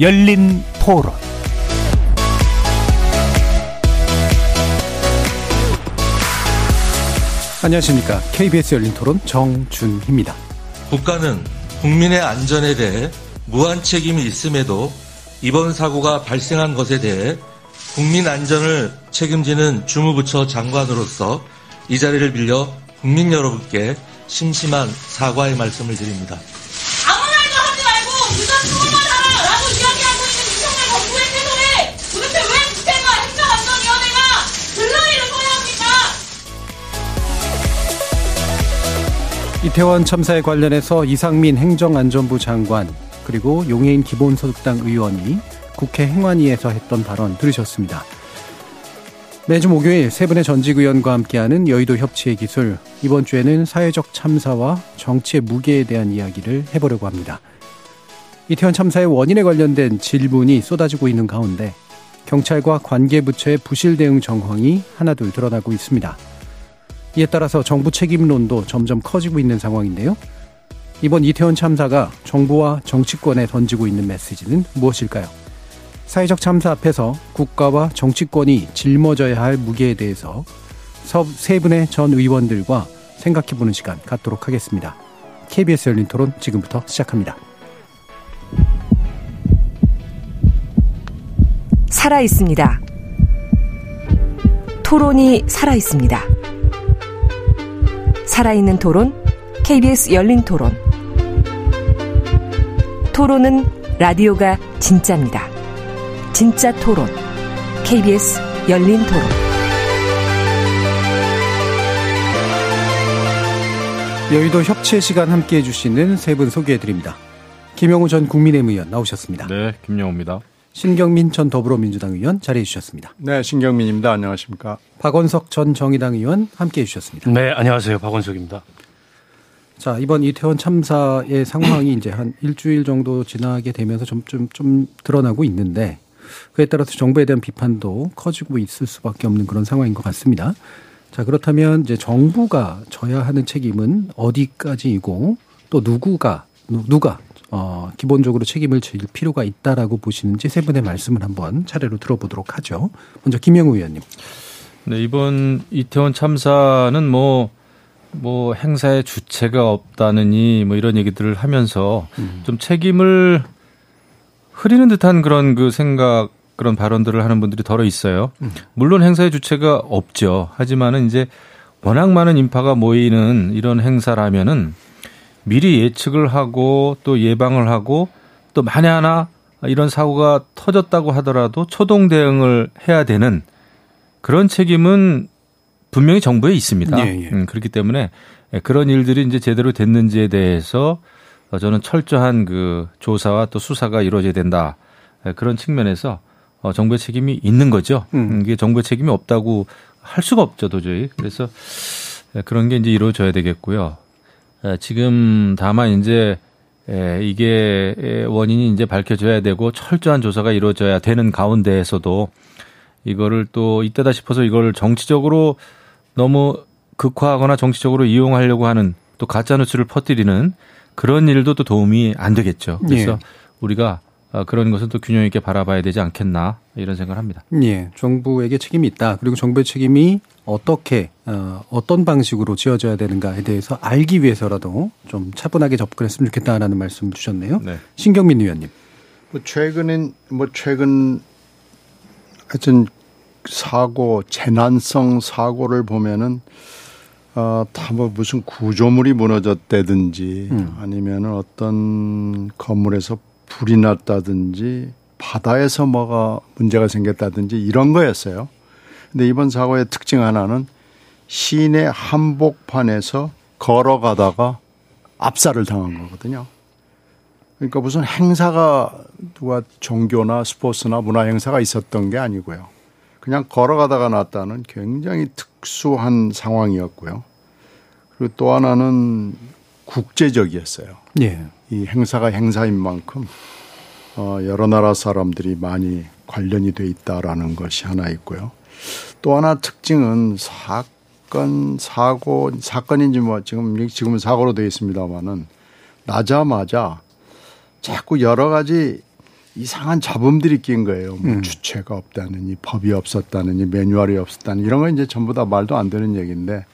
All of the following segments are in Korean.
열린 토론 안녕하십니까. KBS 열린 토론 정준희입니다. 국가는 국민의 안전에 대해 무한 책임이 있음에도 이번 사고가 발생한 것에 대해 국민 안전을 책임지는 주무부처 장관으로서 이 자리를 빌려 국민 여러분께 심심한 사과의 말씀을 드립니다. 아무 말도 하지 말고 무전 통화만 이태원 참사에 관련해서 이상민 행정안전부 장관 그리고 용해인 기본소득당 의원이 국회 행안위에서 했던 발언 들으셨습니다. 매주 목요일 세 분의 전직 의원과 함께하는 여의도 협치의 기술 이번 주에는 사회적 참사와 정치의 무게에 대한 이야기를 해보려고 합니다. 이태원 참사의 원인에 관련된 질문이 쏟아지고 있는 가운데 경찰과 관계 부처의 부실 대응 정황이 하나둘 드러나고 있습니다. 이에 따라서 정부 책임론도 점점 커지고 있는 상황인데요. 이번 이태원 참사가 정부와 정치권에 던지고 있는 메시지는 무엇일까요? 사회적 참사 앞에서 국가와 정치권이 짊어져야 할 무게에 대해서 세 분의 전 의원들과 생각해보는 시간 갖도록 하겠습니다. KBS 열린 토론 지금부터 시작합니다. 살아 있습니다. 토론이 살아 있습니다. 살아있는 토론, KBS 열린 토론. 토론은 라디오가 진짜입니다. 진짜 토론. KBS 열린 토론. 여의도 협치의 시간 함께 해주시는 세 분 소개해드립니다. 김영우 전 국민의힘 의원 나오셨습니다. 네, 김영우입니다. 신경민 전 더불어민주당 의원 자리해 주셨습니다. 네, 신경민입니다. 안녕하십니까. 박원석 전 정의당 의원 함께 해 주셨습니다. 네, 안녕하세요. 박원석입니다. 자, 이번 이태원 참사의 상황이 이제 한 일주일 정도 지나게 되면서 좀, 좀, 좀 드러나고 있는데 그에 따라서 정부에 대한 비판도 커지고 있을 수밖에 없는 그런 상황인 것 같습니다. 자, 그렇다면 이제 정부가 져야 하는 책임은 어디까지이고 또 누구가, 누가, 어, 기본적으로 책임을 질 필요가 있다라고 보시는지 세 분의 말씀을 한번 차례로 들어보도록 하죠. 먼저 김영우 의원님. 네, 이번 이태원 참사는 뭐, 뭐 행사의 주체가 없다느니 뭐 이런 얘기들을 하면서 음. 좀 책임을 흐리는 듯한 그런 그 생각 그런 발언들을 하는 분들이 덜어 있어요. 음. 물론 행사의 주체가 없죠. 하지만은 이제 워낙 많은 인파가 모이는 이런 행사라면은 미리 예측을 하고 또 예방을 하고 또 만에 하나 이런 사고가 터졌다고 하더라도 초동 대응을 해야 되는 그런 책임은 분명히 정부에 있습니다. 예, 예. 음, 그렇기 때문에 그런 일들이 이제 제대로 됐는지에 대해서 저는 철저한 그 조사와 또 수사가 이루어져야 된다. 그런 측면에서 어, 정부의 책임이 있는 거죠. 음. 이게 정부의 책임이 없다고 할 수가 없죠, 도저히. 그래서 그런 게 이제 이루어져야 되겠고요. 지금 다만 이제 이게 원인이 이제 밝혀져야 되고 철저한 조사가 이루어져야 되는 가운데에서도 이거를 또 이때다 싶어서 이걸 정치적으로 너무 극화하거나 정치적으로 이용하려고 하는 또 가짜 뉴스를 퍼뜨리는 그런 일도 또 도움이 안 되겠죠. 그래서 예. 우리가 그런 것은 또 균형 있게 바라봐야 되지 않겠나 이런 생각을 합니다. 예, 정부에게 책임이 있다. 그리고 정부의 책임이 어떻게 어, 어떤 방식으로 지어져야 되는가에 대해서 알기 위해서라도 좀 차분하게 접근했으면 좋겠다라는 말씀 주셨네요. 네. 신경민 의원님. 뭐 최근엔 뭐 최근 하여튼 사고 재난성 사고를 보면은 어, 다뭐 무슨 구조물이 무너졌다든지 음. 아니면은 어떤 건물에서 불이 났다든지 바다에서 뭐가 문제가 생겼다든지 이런 거였어요. 근데 이번 사고의 특징 하나는 시내 한복판에서 걸어가다가 압살을 당한 거거든요. 그러니까 무슨 행사가 누가 종교나 스포츠나 문화 행사가 있었던 게 아니고요. 그냥 걸어가다가 났다는 굉장히 특수한 상황이었고요. 그리고 또 하나는 국제적이었어요. 예. 이 행사가 행사인 만큼 어, 여러 나라 사람들이 많이 관련이 돼 있다라는 것이 하나 있고요. 또 하나 특징은 사건, 사고, 사건인지 뭐 지금, 지금은 사고로 되어 있습니다만은 나자마자 자꾸 여러 가지 이상한 잡음들이 낀 거예요. 뭐 주체가 없다느니 법이 없었다느니 매뉴얼이 없었다니 이런 건 이제 전부 다 말도 안 되는 얘기인데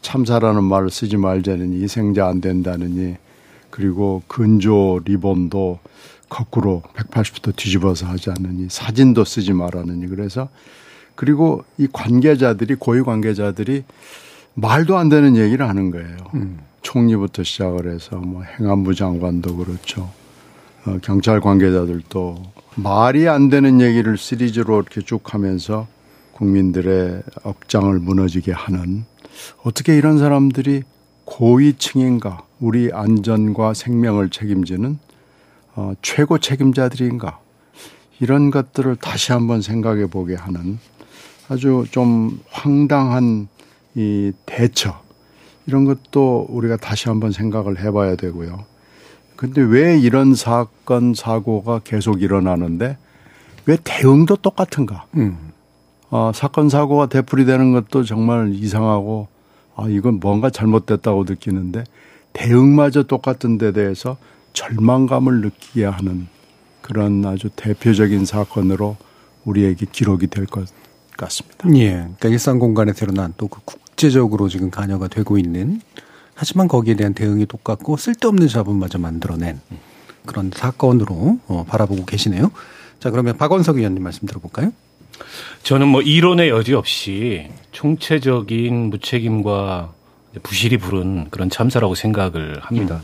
참사라는 말을 쓰지 말자느니 희생자 안 된다느니 그리고 근조 리본도 거꾸로 180도 뒤집어서 하지 않느니 사진도 쓰지 말라느니 그래서 그리고 이 관계자들이 고위 관계자들이 말도 안 되는 얘기를 하는 거예요. 총리부터 시작을 해서 뭐 행안부 장관도 그렇죠. 어, 경찰 관계자들도 말이 안 되는 얘기를 시리즈로 이렇게 쭉 하면서 국민들의 억장을 무너지게 하는 어떻게 이런 사람들이 고위층인가 우리 안전과 생명을 책임지는 어, 최고 책임자들인가 이런 것들을 다시 한번 생각해 보게 하는 아주 좀 황당한 이 대처 이런 것도 우리가 다시 한번 생각을 해봐야 되고요. 근데 왜 이런 사건 사고가 계속 일어나는데 왜 대응도 똑같은가? 음. 어, 사건 사고가 되풀이되는 것도 정말 이상하고 아 이건 뭔가 잘못됐다고 느끼는데 대응마저 똑같은 데 대해서 절망감을 느끼게 하는 그런 아주 대표적인 사건으로 우리에게 기록이 될 것 같습니다. 예. 그러니까 일상 공간에서 일어난 또 그 국제적으로 지금 관여가 되고 있는 하지만 거기에 대한 대응이 똑같고 쓸데없는 잡음마저 만들어낸 그런 사건으로 어, 바라보고 계시네요. 자, 그러면 박원석 의원님 말씀 들어볼까요? 저는 뭐 이론의 여지 없이 총체적인 무책임과 부실이 부른 그런 참사라고 생각을 합니다.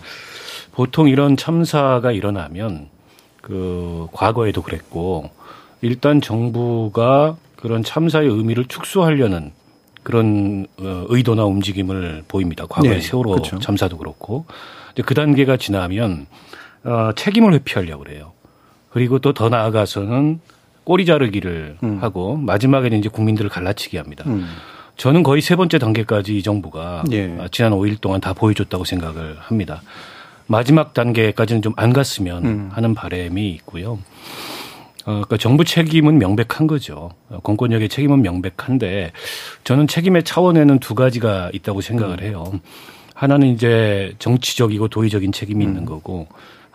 보통 이런 참사가 일어나면 그 과거에도 그랬고 일단 정부가 그런 참사의 의미를 축소하려는 그런 어, 의도나 움직임을 보입니다. 과거의 네, 세월호 그렇죠. 참사도 그렇고 이제 그 단계가 지나면 어, 책임을 회피하려고 그래요. 그리고 또 더 나아가서는 꼬리 자르기를 하고 마지막에는 이제 국민들을 갈라치기 합니다. 음. 저는 거의 세 번째 단계까지 이 정부가 예. 아, 지난 5일 동안 다 보여줬다고 생각을 합니다. 마지막 단계까지는 좀 안 갔으면 음. 하는 바람이 있고요. 어, 그러니까 정부 책임은 명백한 거죠. 어, 공권력의 책임은 명백한데 저는 책임의 차원에는 두 가지가 있다고 생각을 해요. 하나는 이제 정치적이고 도의적인 책임이 있는 거고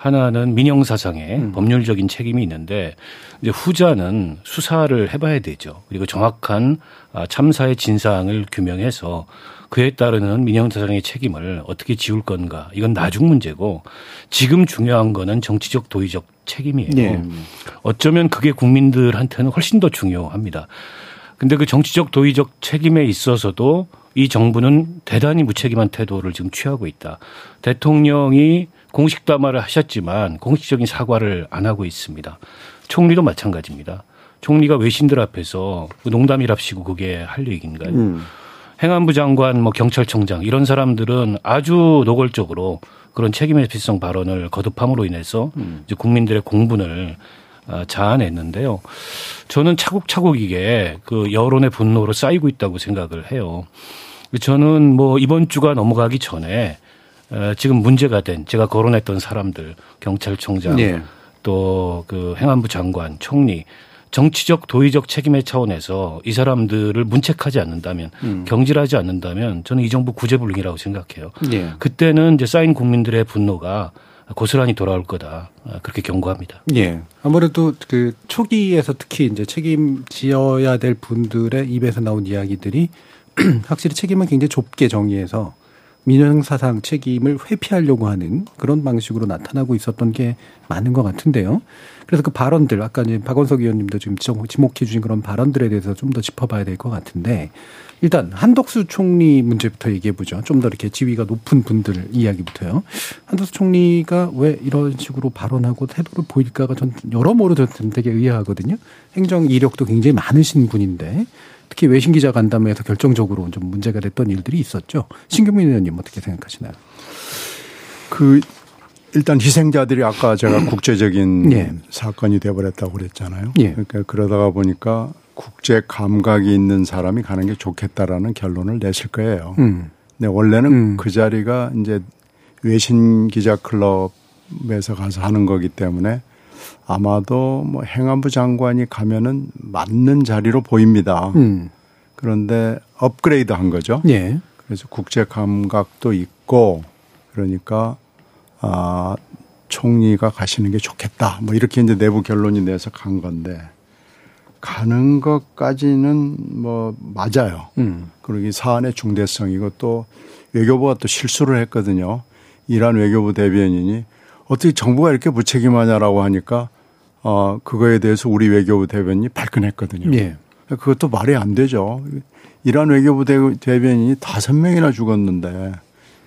하나는 민영사상의 법률적인 책임이 있는데 이제 후자는 수사를 해봐야 되죠. 그리고 정확한 아, 참사의 진상을 규명해서 그에 따르는 민영사상의 책임을 어떻게 지울 건가 이건 나중 문제고 지금 중요한 거는 정치적 도의적 책임이에요. 예. 어쩌면 그게 국민들한테는 훨씬 더 중요합니다. 근데 그 정치적 도의적 책임에 있어서도 이 정부는 대단히 무책임한 태도를 지금 취하고 있다. 대통령이 공식 담화를 하셨지만 공식적인 사과를 안 하고 있습니다. 총리도 마찬가지입니다. 총리가 외신들 앞에서 그 농담이랍시고 그게 할 얘기인가요? 음. 행안부 장관, 뭐 경찰청장 이런 사람들은 아주 노골적으로 그런 책임회피성 발언을 거듭함으로 인해서 이제 국민들의 공분을 아, 자아냈는데요. 저는 차곡차곡 이게 그 여론의 분노로 쌓이고 있다고 생각을 해요. 저는 뭐 이번 주가 넘어가기 전에 어, 지금 문제가 된 제가 거론했던 사람들 경찰청장 예. 또그 행안부 장관 총리 정치적 도의적 책임의 차원에서 이 사람들을 문책하지 않는다면 경질하지 않는다면 저는 이 정부 구제불능이라고 생각해요. 예. 그때는 이제 쌓인 국민들의 분노가 고스란히 돌아올 거다 아, 그렇게 경고합니다. 예. 아무래도 그 초기에서 특히 이제 책임지어야 될 분들의 입에서 나온 이야기들이 확실히 책임은 굉장히 좁게 정의해서 민영사상 책임을 회피하려고 하는 그런 방식으로 나타나고 있었던 게 많은 것 같은데요. 그래서 그 발언들, 아까 이제 박원석 의원님도 지금 지목해 주신 그런 발언들에 대해서 좀 더 짚어봐야 될 것 같은데 일단 한덕수 총리 문제부터 얘기해 보죠. 좀 더 이렇게 지위가 높은 분들 이야기부터요. 한덕수 총리가 왜 이런 식으로 발언하고 태도를 보일까가 전 여러모로 전 되게 의아하거든요. 행정 이력도 굉장히 많으신 분인데 특히 외신 기자 간담회에서 결정적으로 좀 문제가 됐던 일들이 있었죠. 신경민 의원님 어떻게 생각하시나요? 그 일단 희생자들이 아까 제가 국제적인 예. 사건이 돼버렸다고 그랬잖아요. 예. 그러니까 그러다가 보니까 국제 감각이 있는 사람이 가는 게 좋겠다라는 결론을 내실 거예요. 음. 근데 원래는 음. 그 자리가 이제 외신 기자 클럽에서 가서 하는 거기 때문에 아마도 뭐 행안부 장관이 가면은 맞는 자리로 보입니다. 음. 그런데 업그레이드 한 거죠. 예. 그래서 국제 감각도 있고 그러니까 아 총리가 가시는 게 좋겠다. 뭐 이렇게 이제 내부 결론이 내서 간 건데 가는 것까지는 뭐 맞아요. 음. 그러기 사안의 중대성이고 또 외교부가 또 실수를 했거든요. 이란 외교부 대변인이 어떻게 정부가 이렇게 무책임하냐라고 하니까 어 그거에 대해서 우리 외교부 대변인이 발끈했거든요. 예. 그것도 말이 안 되죠. 이란 외교부 대- 대변인이 다섯 명이나 죽었는데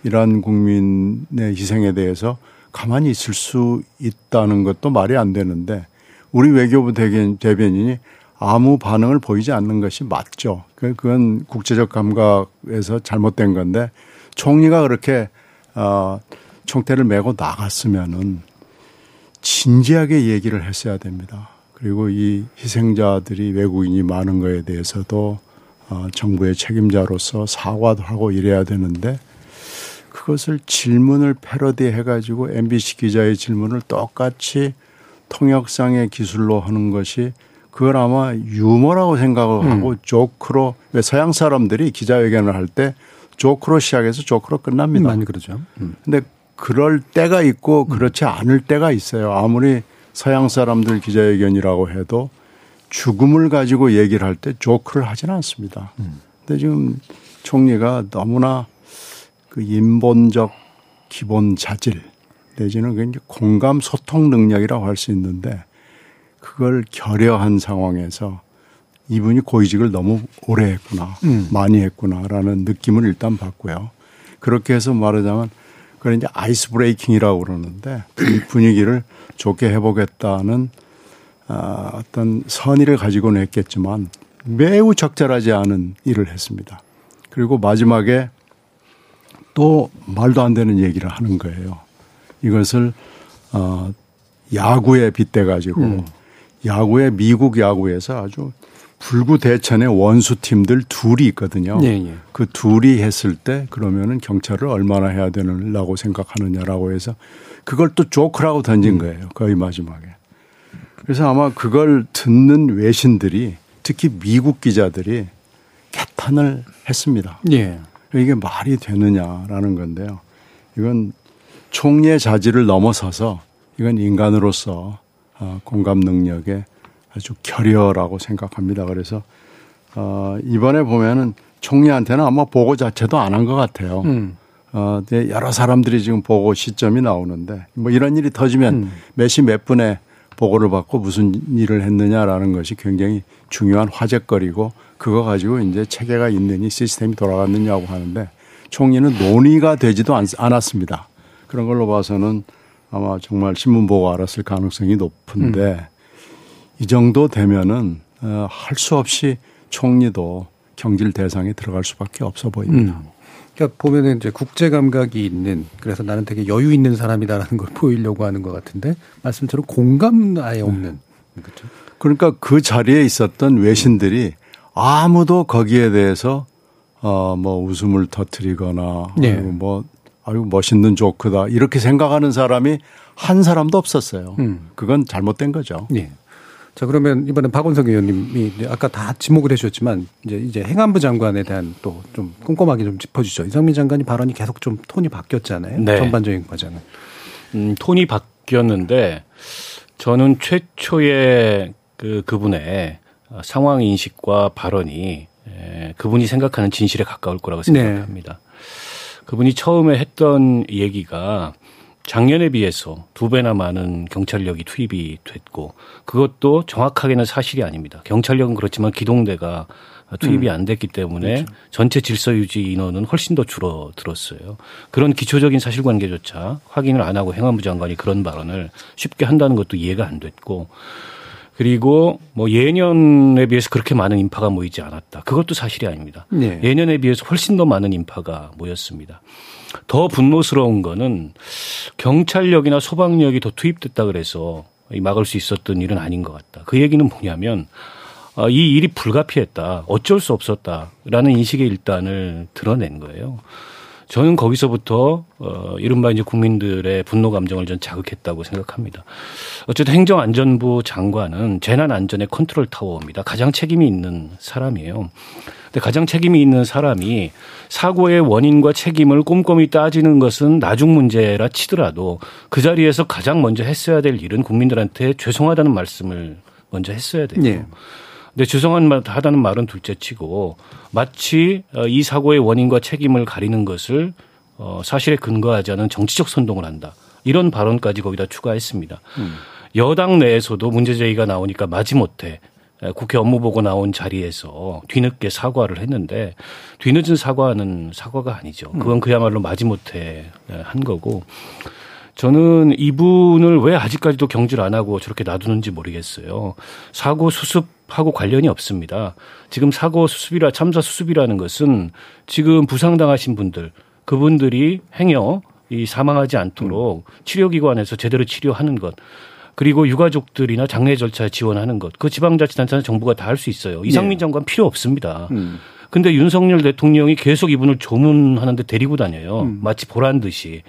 이란 국민의 희생에 대해서 가만히 있을 수 있다는 것도 말이 안 되는데 우리 외교부 대변- 대변인이 아무 반응을 보이지 않는 것이 맞죠. 그- 그건 국제적 감각에서 잘못된 건데 총리가 그렇게 어 총대를 메고 나갔으면은 진지하게 얘기를 했어야 됩니다. 그리고 이 희생자들이 외국인이 많은 거에 대해서도 어, 정부의 책임자로서 사과도 하고 이래야 되는데 그것을 질문을 패러디 해 가지고 MBC 기자의 질문을 똑같이 통역상의 기술로 하는 것이 그걸 아마 유머라고 생각을 하고 조크로 왜 서양 사람들이 기자회견을 할 때 조크로 시작해서 조크로 끝납니다. 많이 그러죠. 음. 근데 그럴 때가 있고 그렇지 않을 때가 있어요. 아무리 서양 사람들 기자회견이라고 해도 죽음을 가지고 얘기를 할 때 조크를 하지는 않습니다. 근데 지금 총리가 너무나 그 인본적 기본 자질 내지는 그 이제 공감 소통 능력이라고 할 수 있는데 그걸 결여한 상황에서 이분이 고위직을 너무 오래 했구나, 많이 했구나라는 느낌을 일단 받고요. 그렇게 해서 말하자면 그걸 이제 아이스 브레이킹이라고 그러는데 이 분위기를 좋게 해보겠다는 아, 어떤 선의를 가지고는 했겠지만 매우 적절하지 않은 일을 했습니다. 그리고 마지막에 또 말도 안 되는 얘기를 하는 거예요. 이것을 어 야구에 빗대 가지고 야구에 미국 야구에서 아주 불구 대천의 원수 팀들 둘이 있거든요. 예, 예. 그 둘이 했을 때 그러면은 경찰을 얼마나 해야 되는라고 생각하느냐라고 해서 그걸 또 조크라고 던진 거예요. 거의 마지막에. 그래서 아마 그걸 듣는 외신들이 특히 미국 기자들이 개탄을 했습니다. 예. 이게 말이 되느냐라는 건데요. 이건 총리의 자질을 넘어서서 이건 인간으로서 어, 공감 능력에 아주 결여라고 생각합니다. 그래서 어, 이번에 보면은 총리한테는 아마 보고 자체도 안 한 것 같아요. 음. 어, 여러 사람들이 지금 보고 시점이 나오는데 뭐 이런 일이 터지면 음. 몇 시 몇 분에 보고를 받고 무슨 일을 했느냐라는 것이 굉장히 중요한 화제거리고 그거 가지고 이제 체계가 있느니 시스템이 돌아갔느냐고 하는데 총리는 논의가 되지도 않, 않았습니다. 그런 걸로 봐서는 아마 정말 신문 보고 알았을 가능성이 높은데 이 정도 되면은 어, 할 수 없이 총리도 경질 대상에 들어갈 수밖에 없어 보입니다. 음. 그러니까 보면은 이제 국제 감각이 있는 그래서 나는 되게 여유 있는 사람이다라는 걸 보이려고 하는 것 같은데 말씀처럼 공감 아예 없는 그렇죠. 그러니까 그 자리에 있었던 외신들이 아무도 거기에 대해서 어뭐 웃음을 터뜨리거나 네. 아유 뭐 아유 멋있는 조크다 이렇게 생각하는 사람이 한 사람도 없었어요. 음. 그건 잘못된 거죠. 예. 자 그러면 이번엔 박원석 의원님이 아까 다 지목을 해주셨지만 이제 이제 행안부 장관에 대한 또 좀 꼼꼼하게 좀 짚어주죠. 이상민 장관이 발언이 계속 좀 톤이 바뀌었잖아요. 네. 전반적인 과정은. 음, 톤이 바뀌었는데 저는 최초의 그 그분의 상황 인식과 발언이 에, 그분이 생각하는 진실에 가까울 거라고 생각합니다. 그분이 처음에 했던 얘기가 작년에 비해서 두 배나 많은 경찰력이 투입이 됐고 그것도 정확하게는 사실이 아닙니다. 경찰력은 그렇지만 기동대가 투입이 안 됐기 때문에 전체 질서 유지 인원은 훨씬 더 줄어들었어요. 그런 기초적인 사실관계조차 확인을 안 하고 행안부 장관이 그런 발언을 쉽게 한다는 것도 이해가 안 됐고 그리고 뭐 예년에 비해서 그렇게 많은 인파가 모이지 않았다. 그것도 사실이 아닙니다. 네. 예년에 비해서 훨씬 더 많은 인파가 모였습니다. 더 분노스러운 거는 경찰력이나 소방력이 더 투입됐다 그래서 이 막을 수 있었던 일은 아닌 것 같다. 그 얘기는 뭐냐면 아, 이 일이 불가피했다. 어쩔 수 없었다라는 인식의 일단을 드러낸 거예요. 저는 거기서부터 어 이른바 이제 국민들의 분노 감정을 전 자극했다고 생각합니다. 어쨌든 행정안전부 장관은 재난 안전의 컨트롤 타워입니다. 가장 책임이 있는 사람이에요. 근데 가장 책임이 있는 사람이 사고의 원인과 책임을 꼼꼼히 따지는 것은 나중 문제라 치더라도 그 자리에서 가장 먼저 했어야 될 일은 국민들한테 죄송하다는 말씀을 먼저 했어야 돼요. 예. 근데 죄송하다는 말은 둘째치고 마치 어, 이 사고의 원인과 책임을 가리는 것을 어, 사실에 근거하지 않은 정치적 선동을 한다. 이런 발언까지 거기다 추가했습니다. 여당 내에서도 문제 제기가 나오니까 마지못해 국회 업무 보고 나온 자리에서 뒤늦게 사과를 했는데 뒤늦은 사과는 사과가 아니죠. 그건 그야말로 마지못해 한 거고 저는 이분을 왜 아직까지도 경질 안 하고 저렇게 놔두는지 모르겠어요. 사고 수습 하고 관련이 없습니다. 지금 사고 수습이라 참사 수습이라는 것은 지금 부상당하신 분들 그분들이 행여 이 사망하지 않도록 치료기관에서 제대로 치료하는 것 그리고 유가족들이나 장례 절차에 지원하는 것 그 지방자치단체나 정부가 다 할 수 있어요. 이상민 장관 필요 없습니다. 음. 근데 윤석열 대통령이 계속 이분을 조문하는데 데리고 다녀요. 마치 보란 듯이.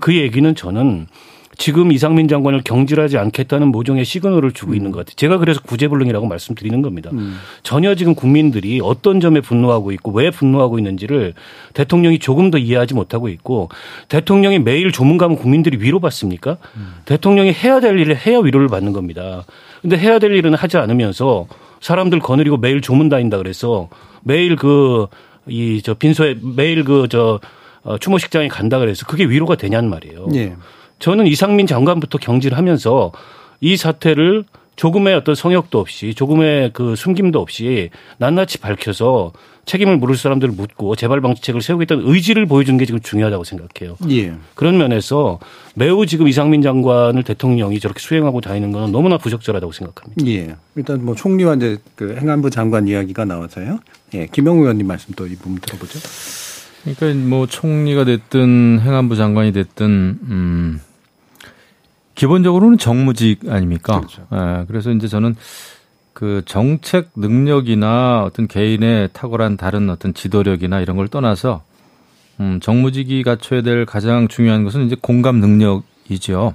그 얘기는 저는 지금 이상민 장관을 경질하지 않겠다는 모종의 시그널을 주고 있는 것 같아요. 제가 그래서 구제불능이라고 말씀드리는 겁니다. 전혀 지금 국민들이 어떤 점에 분노하고 있고 왜 분노하고 있는지를 대통령이 조금 더 이해하지 못하고 있고 대통령이 매일 조문 가면 국민들이 위로받습니까? 대통령이 해야 될 일을 해야 위로를 받는 겁니다. 근데 해야 될 일은 하지 않으면서 사람들 거느리고 매일 조문 다닌다 그래서 매일 그 이 저 빈소에 매일 그저 어, 추모식장에 간다 그래서 그게 위로가 되냐는 말이에요. 예. 저는 이상민 장관부터 경질 하면서 이 사태를 조금의 어떤 성역도 없이 조금의 그 숨김도 없이 낱낱이 밝혀서 책임을 물을 사람들을 묻고 재발 방지책을 세우겠다는 의지를 보여주는 게 지금 중요하다고 생각해요. 예. 그런 면에서 매우 지금 이상민 장관을 대통령이 저렇게 수행하고 다니는 건 너무나 부적절하다고 생각합니다. 예. 일단 뭐 총리와 이제 그 행안부 장관 이야기가 나와서요. 예. 김영우 의원님 말씀 또 이 부분 들어보죠. 그러니까 뭐 총리가 됐든 행안부 장관이 됐든 음 기본적으로는 정무직 아닙니까? 그렇죠. 예, 그래서 이제 저는 그 정책 능력이나 어떤 개인의 탁월한 다른 어떤 지도력이나 이런 걸 떠나서 음 정무직이 갖춰야 될 가장 중요한 것은 이제 공감 능력이죠.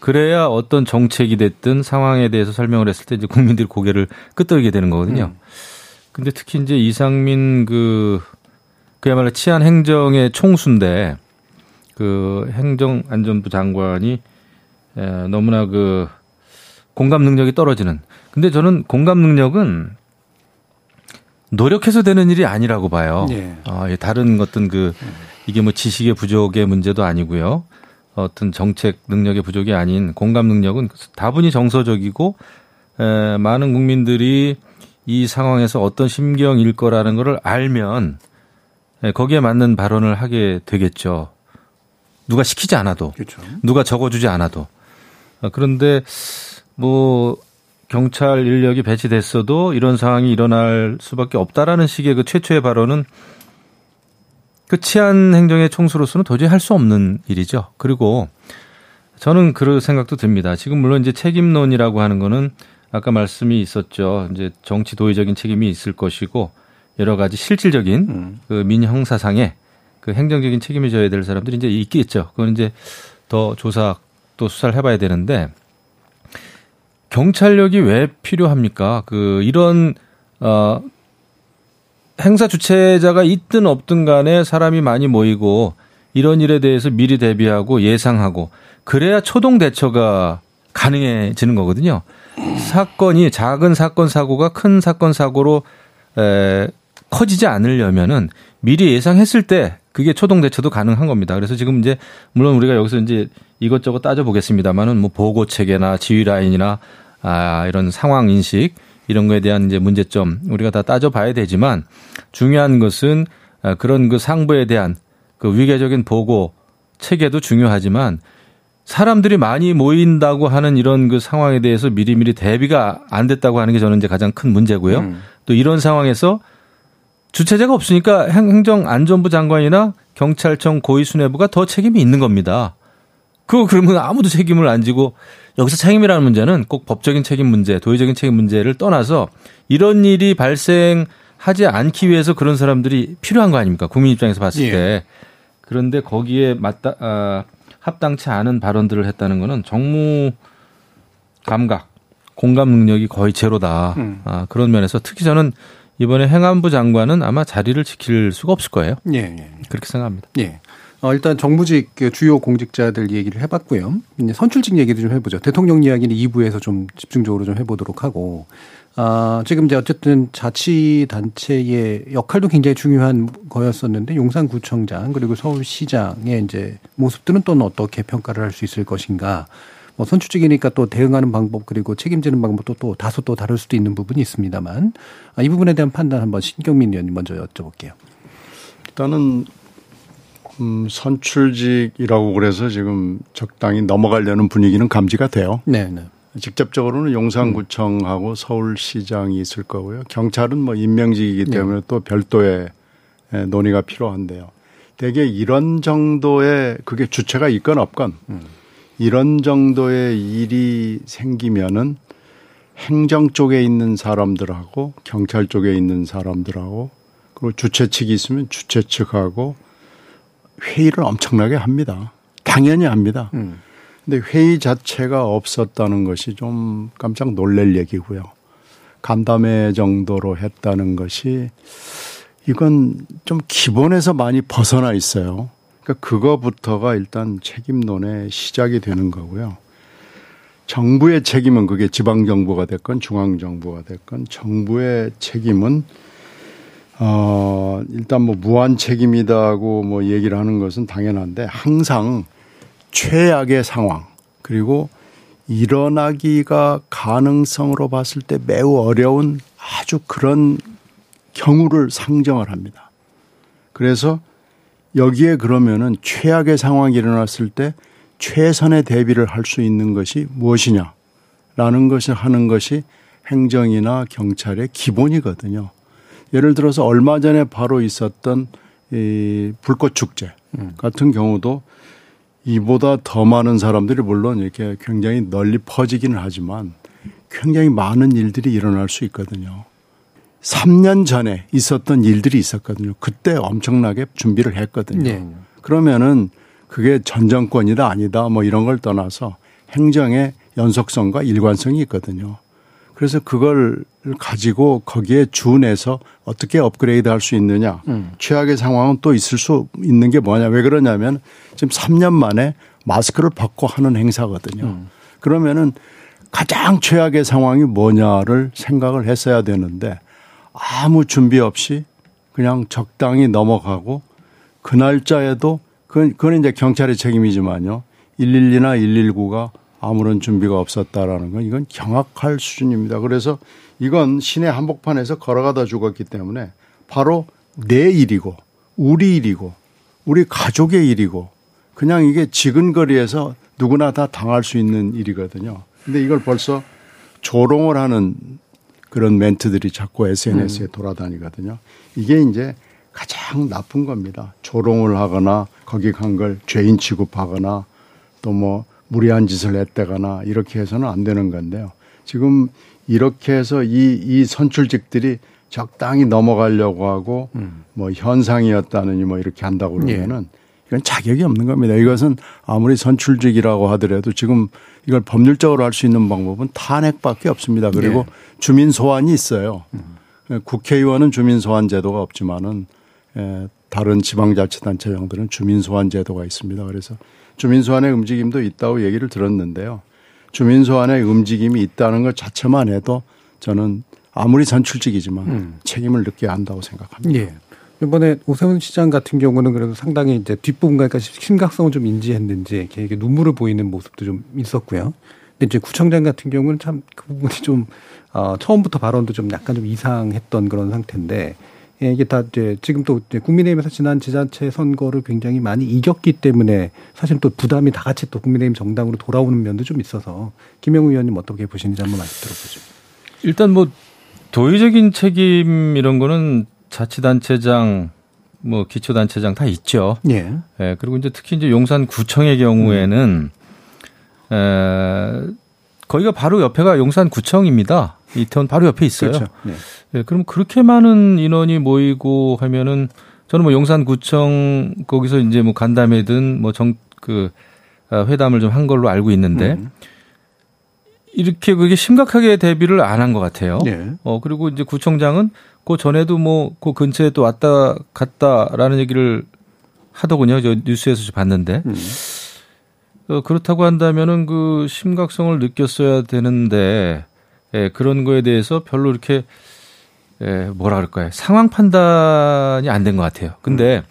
그래야 어떤 정책이 됐든 상황에 대해서 설명을 했을 때 이제 국민들이 고개를 끄덕이게 되는 거거든요. 근데 특히 이제 이상민 그 그야말로 치안 행정의 총수인데 그 행정안전부 장관이 에, 너무나 그 공감 능력이 떨어지는. 근데 저는 공감 능력은 노력해서 되는 일이 아니라고 봐요. 예. 아, 예, 다른 어떤 그 이게 뭐 지식의 부족의 문제도 아니고요. 어떤 정책 능력의 부족이 아닌 공감 능력은 다분히 정서적이고 에, 많은 국민들이 이 상황에서 어떤 심경일 거라는 거를 알면 에, 거기에 맞는 발언을 하게 되겠죠. 누가 시키지 않아도 그렇죠. 누가 적어주지 않아도 어, 그런데 뭐 경찰 인력이 배치됐어도 이런 상황이 일어날 수밖에 없다라는 식의 그 최초의 발언은 그 치안 행정의 총수로서는 도저히 할 수 없는 일이죠. 그리고 저는 그런 생각도 듭니다. 지금 물론 이제 책임론이라고 하는 거는 아까 말씀이 있었죠. 이제 정치 도의적인 책임이 있을 것이고 여러 가지 실질적인 그 민형사상의 그 행정적인 책임을 져야 될 사람들이 이제 있겠죠. 그건 이제 더 조사 또 수사를 해봐야 되는데 경찰력이 왜 필요합니까? 그 이런 어 행사 주최자가 있든 없든 간에 사람이 많이 모이고 이런 일에 대해서 미리 대비하고 예상하고 그래야 초동 대처가 가능해지는 거거든요. 사건이 작은 사건 사고가 큰 사건 사고로 에, 커지지 않으려면은 미리 예상했을 때 그게 초동 대처도 가능한 겁니다. 그래서 지금 이제 물론 우리가 여기서 이제 이것저것 따져 보겠습니다만은 뭐 보고 체계나 지휘 라인이나 아 이런 상황 인식 이런 거에 대한 이제 문제점 우리가 다 따져 봐야 되지만 중요한 것은 아, 그런 그 상부에 대한 그 위계적인 보고 체계도 중요하지만 사람들이 많이 모인다고 하는 이런 그 상황에 대해서 미리미리 대비가 안 됐다고 하는 게 저는 이제 가장 큰 문제고요. 음. 또 이런 상황에서 주체자가 없으니까 행정안전부 장관이나 경찰청 고위수뇌부가 더 책임이 있는 겁니다. 그거 그러면 아무도 책임을 안 지고 여기서 책임이라는 문제는 꼭 법적인 책임 문제, 도의적인 책임 문제를 떠나서 이런 일이 발생하지 않기 위해서 그런 사람들이 필요한 거 아닙니까? 국민 입장에서 봤을 예. 때. 그런데 거기에 맞다 아, 합당치 않은 발언들을 했다는 거는 정무 감각, 공감 능력이 거의 제로다. 음. 아, 그런 면에서 특히 저는 이번에 행안부 장관은 아마 자리를 지킬 수가 없을 거예요. 예, 예. 그렇게 생각합니다. 예. 어, 일단 정부직 그 주요 공직자들 얘기를 해봤고요. 이제 선출직 얘기도 좀 해보죠. 대통령 이야기는 2부에서 좀 집중적으로 좀 해보도록 하고, 아, 지금 이제 어쨌든 자치단체의 역할도 굉장히 중요한 거였었는데, 용산구청장 그리고 서울시장의 이제 모습들은 또 어떻게 평가를 할 수 있을 것인가. 뭐 선출직이니까 또 대응하는 방법 그리고 책임지는 방법도 또 다소 또 다를 수도 있는 부분이 있습니다만, 아, 이 부분에 대한 판단 한번 신경민 의원님 먼저 여쭤볼게요. 일단은 음, 선출직이라고 그래서 지금 적당히 넘어가려는 분위기는 감지가 돼요. 네, 네. 직접적으로는 용산구청하고 서울시장이 있을 거고요. 경찰은 뭐 임명직이기 때문에 또 별도의 에, 논의가 필요한데요. 대개 이런 정도의 그게 주체가 있건 없건 이런 정도의 일이 생기면은 행정 쪽에 있는 사람들하고 경찰 쪽에 있는 사람들하고 그리고 주최 측이 있으면 주최 측하고 회의를 엄청나게 합니다. 당연히 합니다. 근데 회의 자체가 없었다는 것이 좀 깜짝 놀랄 얘기고요. 간담회 정도로 했다는 것이 이건 좀 기본에서 많이 벗어나 있어요. 그러니까 그거부터가 일단 책임론의 시작이 되는 거고요. 정부의 책임은 그게 지방 정부가 됐건 중앙 정부가 됐건 정부의 책임은 어 일단 뭐 무한 책임이다고 뭐 얘기를 하는 것은 당연한데 항상 최악의 상황 그리고 일어나기가 가능성으로 봤을 때 매우 어려운 아주 그런 경우를 상정을 합니다. 그래서 여기에 그러면은 최악의 상황이 일어났을 때 최선의 대비를 할 수 있는 것이 무엇이냐라는 것을 하는 것이 행정이나 경찰의 기본이거든요. 예를 들어서 얼마 전에 바로 있었던 이 불꽃 축제 같은 경우도 이보다 더 많은 사람들이 물론 이렇게 굉장히 널리 퍼지기는 하지만 굉장히 많은 일들이 일어날 수 있거든요. 3년 전에 있었던 일들이 있었거든요. 그때 엄청나게 준비를 했거든요. 네. 그러면은 그게 전 정권이다 아니다 뭐 이런 걸 떠나서 행정의 연속성과 일관성이 있거든요. 그래서 그걸 가지고 거기에 준해서 어떻게 업그레이드 할 수 있느냐. 최악의 상황은 또 있을 수 있는 게 뭐냐. 왜 그러냐면 지금 3년 만에 마스크를 벗고 하는 행사거든요. 그러면은 가장 최악의 상황이 뭐냐를 생각을 했어야 되는데 아무 준비 없이 그냥 적당히 넘어가고 그 날짜에도 그건, 그건 이제 경찰의 책임이지만요. 112나 119가 아무런 준비가 없었다라는 건 이건 경악할 수준입니다. 그래서 이건 시내 한복판에서 걸어가다 죽었기 때문에 바로 내 일이고 우리 일이고 우리 가족의 일이고 그냥 이게 지근거리에서 누구나 다 당할 수 있는 일이거든요. 근데 이걸 벌써 조롱을 하는 그런 멘트들이 자꾸 SNS에 돌아다니거든요. 이게 이제 가장 나쁜 겁니다. 조롱을 하거나 거기 간 걸 죄인 취급하거나 또 뭐 무리한 짓을 했다거나 이렇게 해서는 안 되는 건데요. 지금 이렇게 해서 이, 이 선출직들이 적당히 넘어가려고 하고 뭐 현상이었다느니 뭐 이렇게 한다고 그러면은 이건 자격이 없는 겁니다. 이것은 아무리 선출직이라고 하더라도 지금 이걸 법률적으로 할 수 있는 방법은 탄핵밖에 없습니다. 그리고 주민 소환이 있어요. 국회의원은 주민 소환 제도가 없지만은 에, 다른 지방자치단체장들은 주민 소환 제도가 있습니다. 그래서 주민 소환의 움직임도 있다고 얘기를 들었는데요. 주민 소환의 움직임이 있다는 것 자체만 해도 저는 아무리 선출직이지만 책임을 느껴야 한다고 생각합니다. 예. 이번에 오세훈 시장 같은 경우는 그래도 상당히 이제 뒷부분까지 심각성을 좀 인지했는지 이렇게 눈물을 보이는 모습도 좀 있었고요. 근데 이제 구청장 같은 경우는 참 그 부분이 좀 어, 처음부터 발언도 좀 약간 좀 이상했던 그런 상태인데 예, 이게 다 이제 지금 또 이제 국민의힘에서 지난 지자체 선거를 굉장히 많이 이겼기 때문에 사실 또 부담이 다 같이 또 국민의힘 정당으로 돌아오는 면도 좀 있어서 김영우 의원님 어떻게 보시는지 한번 말씀 들어보죠. 일단 뭐 도의적인 책임 이런 거는 자치단체장 뭐 기초단체장 다 있죠. 예. 예, 그리고 이제 특히 이제 용산구청의 경우에는 에, 거기가 바로 옆에가 용산구청입니다. 이태원 바로 옆에 있어요. 그렇죠. 네. 예, 그럼 그렇게 많은 인원이 모이고 하면은 저는 뭐 용산구청 거기서 이제 뭐 간담회든 뭐 정 그 회담을 좀 한 걸로 알고 있는데 음. 이렇게 그게 심각하게 대비를 안 한 것 같아요. 예. 어 그리고 이제 구청장은 그 전에도 뭐 그 근처에 또 왔다 갔다라는 얘기를 하더군요. 저 뉴스에서 좀 봤는데 음. 어, 그렇다고 한다면은 그 심각성을 느꼈어야 되는데 예, 그런 거에 대해서 별로 이렇게 예, 뭐라 그럴까요? 상황 판단이 안 된 것 같아요. 근데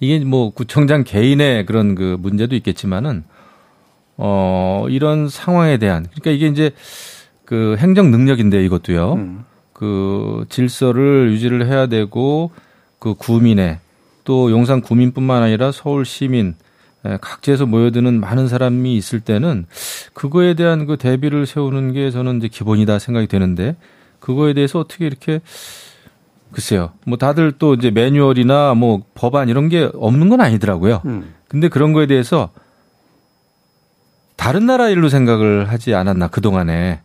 이게 뭐 구청장 개인의 그런 그 문제도 있겠지만은 어 이런 상황에 대한 그러니까 이게 이제 그 행정 능력인데 이것도요. 음. 그 질서를 유지를 해야 되고 그 구민의 또 용산 구민뿐만 아니라 서울 시민 예, 각지에서 모여드는 많은 사람이 있을 때는 그거에 대한 그 대비를 세우는 게 저는 이제 기본이다 생각이 되는데 그거에 대해서 어떻게 이렇게 글쎄요. 뭐 다들 또 이제 매뉴얼이나 뭐 법안 이런 게 없는 건 아니더라고요. 음. 근데 그런 거에 대해서 다른 나라 일로 생각을 하지 않았나 그동안에.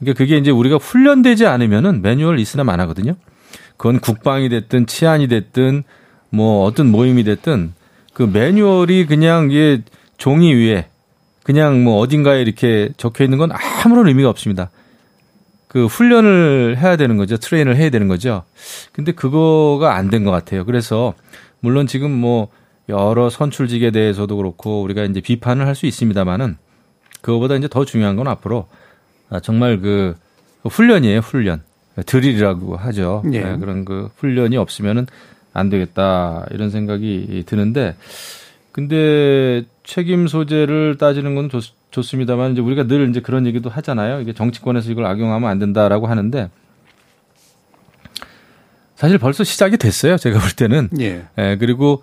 그러니까 그게 이제 우리가 훈련되지 않으면은 매뉴얼 있으나 마나거든요. 그건 국방이 됐든 치안이 됐든 뭐 어떤 모임이 됐든 그 매뉴얼이 그냥 이게 종이 위에 그냥 뭐 어딘가에 이렇게 적혀 있는 건 아무런 의미가 없습니다. 그 훈련을 해야 되는 거죠. 트레인을 해야 되는 거죠. 근데 그거가 안 된 것 같아요. 그래서 물론 지금 뭐 여러 선출직에 대해서도 그렇고 우리가 이제 비판을 할 수 있습니다만은 그거보다 이제 더 중요한 건 앞으로 아, 정말 그 훈련이에요. 훈련. 드릴이라고 하죠. 예. 네, 그런 그 훈련이 없으면은 안 되겠다 이런 생각이 드는데 근데 책임 소재를 따지는 건 좋, 좋습니다만 이제 우리가 늘 이제 그런 얘기도 하잖아요. 이게 정치권에서 이걸 악용하면 안 된다라고 하는데 사실 벌써 시작이 됐어요. 제가 볼 때는. 예. 예, 그리고 어,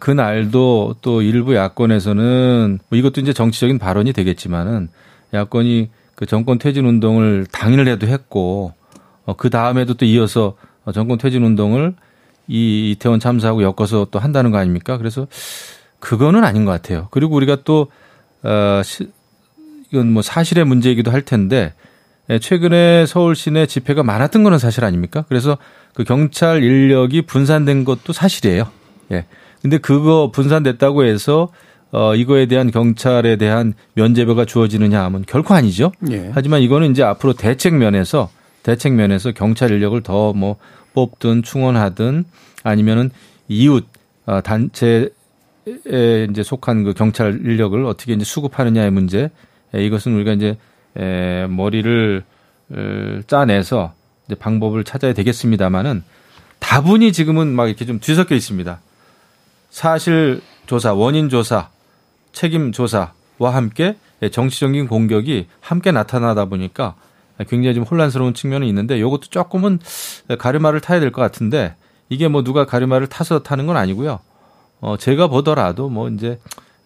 그날도 또 일부 야권에서는 뭐 이것도 이제 정치적인 발언이 되겠지만은 야권이 그 정권 퇴진 운동을 당일을 해도 했고 어, 그 다음에도 또 이어서 어, 정권 퇴진 운동을 이 이태원 참사하고 엮어서 또 한다는 거 아닙니까? 그래서 그거는 아닌 것 같아요. 그리고 우리가 또 어, 시, 이건 뭐 사실의 문제이기도 할 텐데 예, 최근에 서울 시내 집회가 많았던 거는 사실 아닙니까? 그래서 그 경찰 인력이 분산된 것도 사실이에요. 예. 근데 그거 분산됐다고 해서 어 이거에 대한 경찰에 대한 면제부가 주어지느냐 하면 결코 아니죠. 예. 하지만 이거는 이제 앞으로 대책 면에서 대책 면에서 경찰 인력을 더 뭐 뽑든 충원하든 아니면은 이웃 어, 단체에 이제 속한 그 경찰 인력을 어떻게 이제 수급하느냐의 문제 에, 이것은 우리가 이제 에, 머리를 을 짜내서 이제 방법을 찾아야 되겠습니다만은 다분히 지금은 막 이렇게 좀 뒤섞여 있습니다. 사실 조사, 원인 조사, 책임 조사와 함께 정치적인 공격이 함께 나타나다 보니까 굉장히 좀 혼란스러운 측면은 있는데 이것도 조금은 가르마를 타야 될 것 같은데 이게 뭐 누가 가르마를 타서 타는 건 아니고요. 어, 제가 보더라도 뭐 이제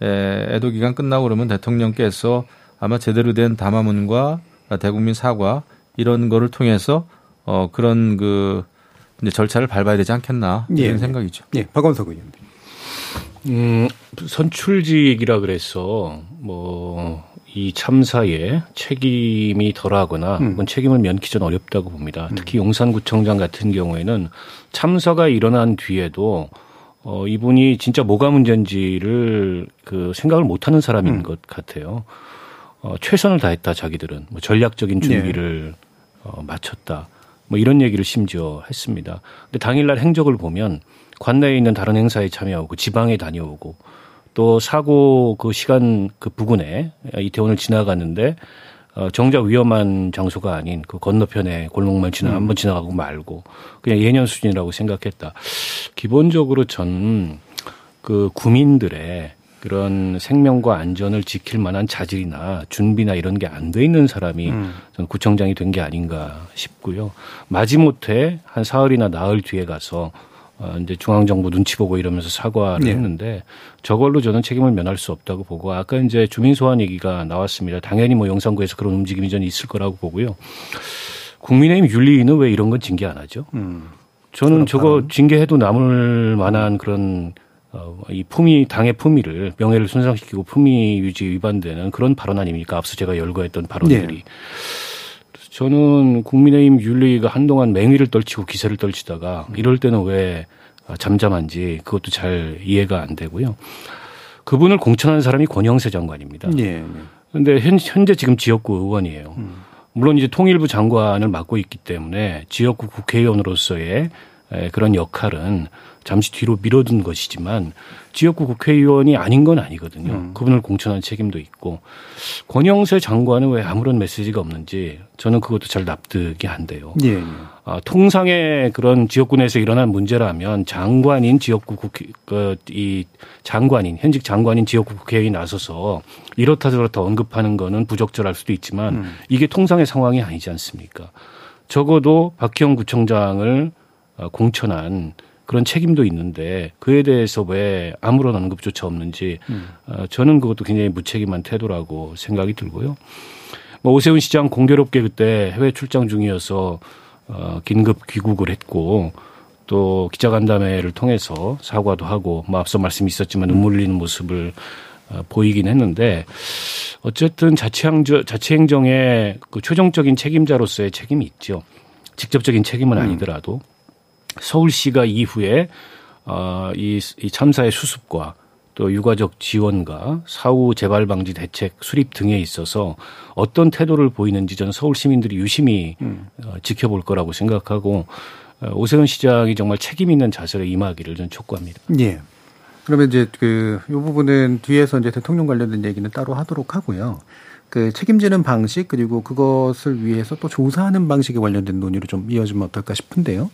에, 애도 기간 끝나고 그러면 대통령께서 아마 제대로 된 담화문과 대국민 사과 이런 거를 통해서 어, 그런 그 이제 절차를 밟아야 되지 않겠나 이런 예. 생각이죠. 예. 박원석 의원. 음, 선출직이라 그래서 뭐 이 참사에 책임이 덜하거나 음. 혹은 책임을 면키 전 어렵다고 봅니다. 특히 용산구청장 같은 경우에는 참사가 일어난 뒤에도 어 이분이 진짜 뭐가 문제인지를 그 생각을 못하는 사람인 음. 것 같아요. 어 최선을 다했다 자기들은 뭐 전략적인 준비를 어 마쳤다. 뭐 이런 얘기를 심지어 했습니다. 근데 당일날 행적을 보면 관내에 있는 다른 행사에 참여하고 지방에 다녀오고 또 사고 그 시간 그 부근에 이태원을 지나갔는데 어, 정작 위험한 장소가 아닌 그 건너편에 골목만 지나 한번 지나가고 말고 그냥 예년 수준이라고 생각했다. 기본적으로 전그 구민들의 그런 생명과 안전을 지킬 만한 자질이나 준비나 이런 게 안 돼 있는 사람이 전 구청장이 된 게 아닌가 싶고요. 마지못해 한 사흘이나 나흘 뒤에 가서 어, 이제 중앙정부 눈치 보고 이러면서 사과를 네. 했는데 저걸로 저는 책임을 면할 수 없다고 보고 아까 이제 주민 소환 얘기가 나왔습니다. 당연히 뭐 영산구에서 그런 움직임이 전 있을 거라고 보고요. 국민의힘 윤리위는 왜 이런 건 징계 안 하죠? 음. 저는 저거 징계해도 남을 만한 그런 어, 이 품위 당의 품위를 명예를 손상시키고 품위 유지 위반되는 그런 발언 아닙니까? 앞서 제가 열거했던 발언들이. 네. 저는 국민의힘 윤리가 한동안 맹위를 떨치고 기세를 떨치다가 이럴 때는 왜 잠잠한지 그것도 잘 이해가 안 되고요. 그분을 공천한 사람이 권영세 장관입니다. 예. 그런데 현재 지금 지역구 의원이에요. 음. 물론 이제 통일부 장관을 맡고 있기 때문에 지역구 국회의원으로서의 에, 그런 역할은 잠시 뒤로 미뤄둔 것이지만 지역구 국회의원이 아닌 건 아니거든요. 음. 그분을 공천한 책임도 있고 권영세 장관은 왜 아무런 메시지가 없는지 저는 그것도 잘 납득이 안 돼요. 예. 예. 아, 통상의 그런 지역구 내에서 일어난 문제라면 장관인 지역구 국회, 그, 이 장관인, 현직 장관인 지역구 국회의원이 나서서 이렇다 저렇다 언급하는 거는 부적절할 수도 있지만 음. 이게 통상의 상황이 아니지 않습니까? 적어도 박희영 구청장을 어, 공천한 그런 책임도 있는데 그에 대해서 왜 아무런 언급조차 없는지 음. 어, 저는 그것도 굉장히 무책임한 태도라고 생각이 들고요. 뭐 오세훈 시장 공교롭게 그때 해외 출장 중이어서 어, 긴급 귀국을 했고 또 기자간담회를 통해서 사과도 하고 뭐 앞서 말씀이 있었지만 눈물 흘리는 모습을 어, 보이긴 했는데 어쨌든 자치행정, 자치행정의 그 최종적인 책임자로서의 책임이 있죠. 직접적인 책임은 아니더라도 서울시가 이후에 어, 이, 이 참사의 수습과 또 유가족 지원과 사후 재발 방지 대책 수립 등에 있어서 어떤 태도를 보이는지 저는 서울 시민들이 유심히 어, 지켜볼 거라고 생각하고 어, 오세훈 시장이 정말 책임 있는 자세로 임하기를 저는 촉구합니다. 예. 그러면 이제 그, 요 부분은 뒤에서 이제 대통령 관련된 얘기는 따로 하도록 하고요. 그 책임지는 방식 그리고 그것을 위해서 또 조사하는 방식에 관련된 논의로 좀 이어지면 어떨까 싶은데요.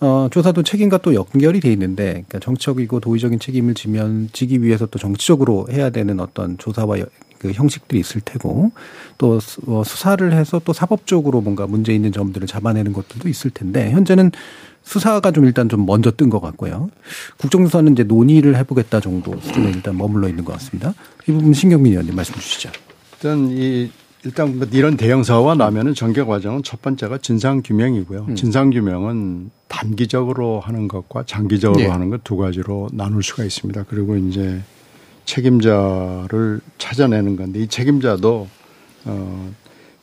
어, 조사도 책임과 또 연결이 돼 있는데, 그러니까 정치적이고 도의적인 책임을 지면 지기 위해서 또 정치적으로 해야 되는 어떤 조사와 여- 그 형식들이 있을 테고, 또 수- 어, 수사를 해서 또 사법적으로 뭔가 문제 있는 점들을 잡아내는 것들도 있을 텐데, 현재는 수사가 좀 일단 좀 먼저 뜬 것 같고요. 국정조사는 이제 논의를 해보겠다 정도 수준에 일단 머물러 있는 것 같습니다. 이 부분 신경민 의원님 말씀 주시죠. 일단 이 일단 뭐 이런 대형 사고가 나면은 전개 과정은 첫 번째가 진상 규명이고요. 진상 규명은 단기적으로 하는 것과 장기적으로 예. 하는 것 두 가지로 나눌 수가 있습니다. 그리고 이제 책임자를 찾아내는 건데 이 책임자도 어,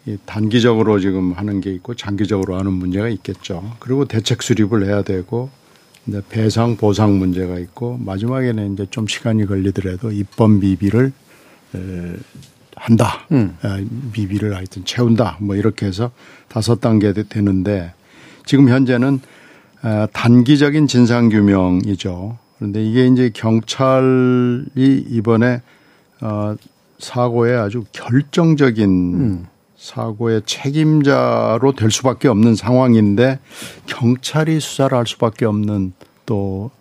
이 단기적으로 지금 하는 게 있고 장기적으로 하는 문제가 있겠죠. 그리고 대책 수립을 해야 되고 이제 배상 보상 문제가 있고 마지막에는 이제 좀 시간이 걸리더라도 입법 미비를 에, 한다. 음. 에, 미비를 하여튼 채운다. 뭐 이렇게 해서 다섯 단계 되는데 지금 현재는 에, 단기적인 진상 규명이죠. 그런데 이게 이제 경찰이 이번에 어, 사고에 아주 결정적인 음. 사고의 책임자로 될 수밖에 없는 상황인데 경찰이 수사를 할 수밖에 없는 또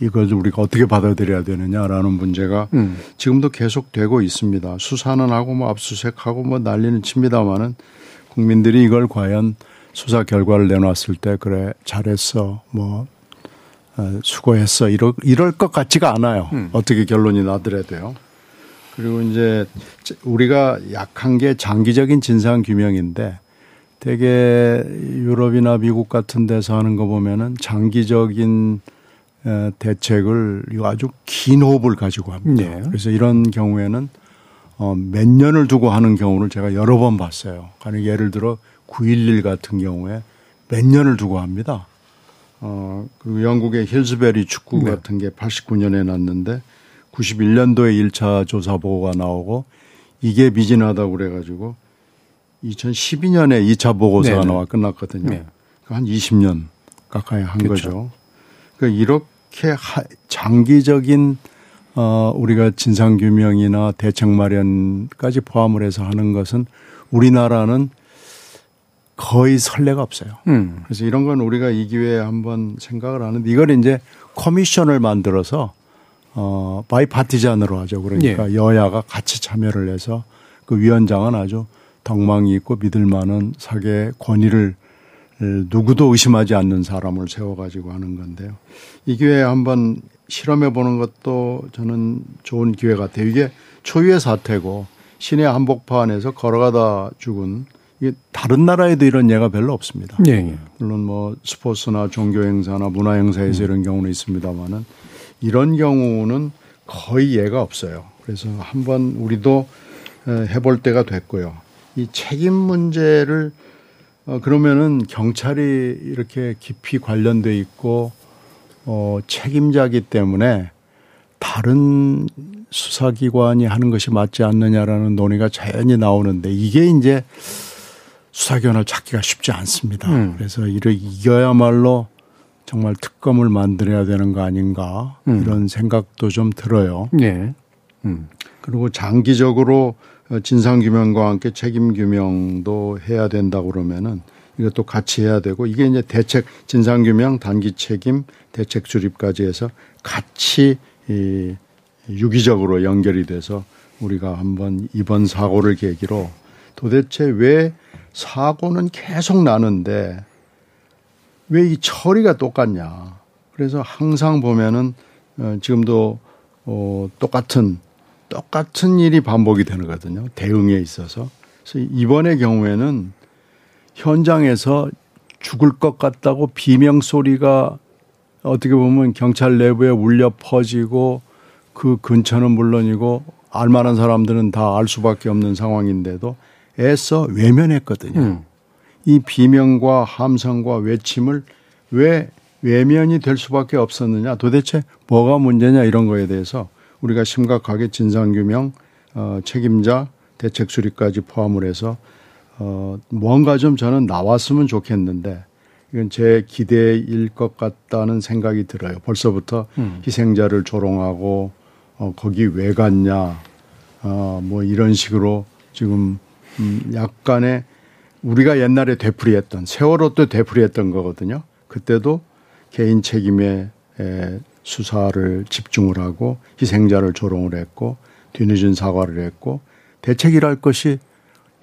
이걸 우리가 어떻게 받아들여야 되느냐라는 문제가 음. 지금도 계속되고 있습니다. 수사는 하고 뭐 압수수색하고 뭐 난리는 칩니다마는 국민들이 이걸 과연 수사 결과를 내놨을 때 그래 잘했어 뭐 어, 수고했어 이럴 이럴 것 같지가 않아요. 어떻게 결론이 나더라도요. 그리고 이제 우리가 약한 게 장기적인 진상 규명인데 되게 유럽이나 미국 같은 데서 하는 거 보면은 장기적인 에, 대책을 이거 아주 긴 호흡을 가지고 합니다. 네. 그래서 이런 경우에는 어, 몇 년을 두고 하는 경우를 제가 여러 번 봤어요. 아니 예를 들어 9.11 같은 경우에 몇 년을 두고 합니다. 어, 그리고 영국의 힐스베리 축구 네. 같은 게 89년에 났는데 91년도에 1차 조사 보고가 나오고 이게 미진하다고 그래가지고 2012년에 2차 보고서가 네네. 나와 끝났거든요. 네. 그한 20년 가까이 한 그렇죠. 거죠. 그러니까 이렇게 하- 장기적인 어, 우리가 진상 규명이나 대책 마련까지 포함을 해서 하는 것은 우리나라는 거의 선례가 없어요. 음. 그래서 이런 건 우리가 이 기회에 한번 생각을 하는데 이걸 이제 커미션을 만들어서 어 바이파티잔으로 하죠. 그러니까 여야가 같이 참여를 해서 그 위원장은 아주 덕망이 있고 믿을 만한 사계 권위를 누구도 의심하지 않는 사람을 세워가지고 하는 건데요. 이 기회에 한번 실험해 보는 것도 저는 좋은 기회 같아요. 이게 초유의 사태고 시내 한복판에서 걸어가다 죽은 이게 다른 나라에도 이런 예가 별로 없습니다. 예, 예. 물론 뭐 스포츠나 종교 행사나 문화 행사에서 이런 경우는 있습니다만은 이런 경우는 거의 예가 없어요. 그래서 한번 우리도 에, 해볼 때가 됐고요. 이 책임 문제를 어, 그러면은 경찰이 이렇게 깊이 관련돼 있고 어, 책임자기 때문에 다른 수사기관이 하는 것이 맞지 않느냐라는 논의가 자연히 나오는데 이게 이제 수사기관을 찾기가 쉽지 않습니다. 음. 그래서 이를 이겨야말로 정말 특검을 만들어야 되는 거 아닌가 음. 이런 생각도 좀 들어요. 예. 음. 그리고 장기적으로 진상규명과 함께 책임규명도 해야 된다고 그러면은 이것도 같이 해야 되고 이게 이제 대책 진상규명 단기 책임 대책 수립까지 해서 같이 이 유기적으로 연결이 돼서 우리가 한번 이번 사고를 계기로 도대체 왜 사고는 계속 나는데 왜 이 처리가 똑같냐. 그래서 항상 보면은 어, 지금도 어, 똑같은 똑같은 일이 반복이 되거든요. 대응에 있어서. 그래서 이번의 경우에는 현장에서 죽을 것 같다고 비명 소리가 어떻게 보면 경찰 내부에 울려 퍼지고 그 근처는 물론이고 알만한 사람들은 다 알 수밖에 없는 상황인데도 애써 외면했거든요. 음. 이 비명과 함성과 외침을 왜 외면이 될 수밖에 없었느냐 도대체 뭐가 문제냐 이런 거에 대해서 우리가 심각하게 진상규명 어, 책임자 대책 수립까지 포함을 해서 어, 뭔가 좀 저는 나왔으면 좋겠는데 이건 제 기대일 것 같다는 생각이 들어요. 벌써부터 음. 희생자를 조롱하고 어, 거기 왜 갔냐 어, 뭐 이런 식으로 지금 음, 약간의 우리가 옛날에 되풀이했던 세월호 때 되풀이했던 거거든요. 그때도 개인 책임에 에, 수사를 집중을 하고 희생자를 조롱을 했고 뒤늦은 사과를 했고 대책이랄 것이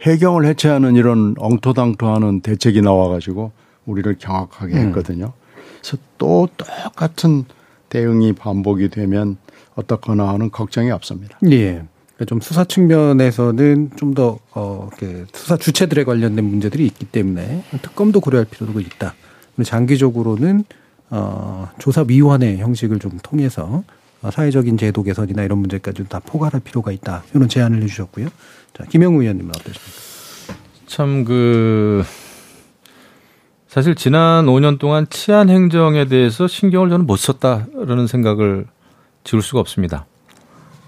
해경을 해체하는 이런 엉토당토하는 대책이 나와가지고 우리를 경악하게 했거든요. 그래서 또 똑같은 대응이 반복이 되면 어떻거나 하는 걱정이 앞섭니다. 예. 그러니까 좀 수사 측면에서는 좀 더 어, 이렇게 수사 주체들에 관련된 문제들이 있기 때문에 특검도 고려할 필요가 있다. 장기적으로는 어, 조사위원회 형식을 좀 통해서 어, 사회적인 제도 개선이나 이런 문제까지 다 포괄할 필요가 있다. 이런 제안을 해주셨고요. 자, 김영우 의원님은 어떠십니까? 참 그 사실 지난 5년 동안 치안 행정에 대해서 신경을 저는 못 썼다라는 생각을 지울 수가 없습니다.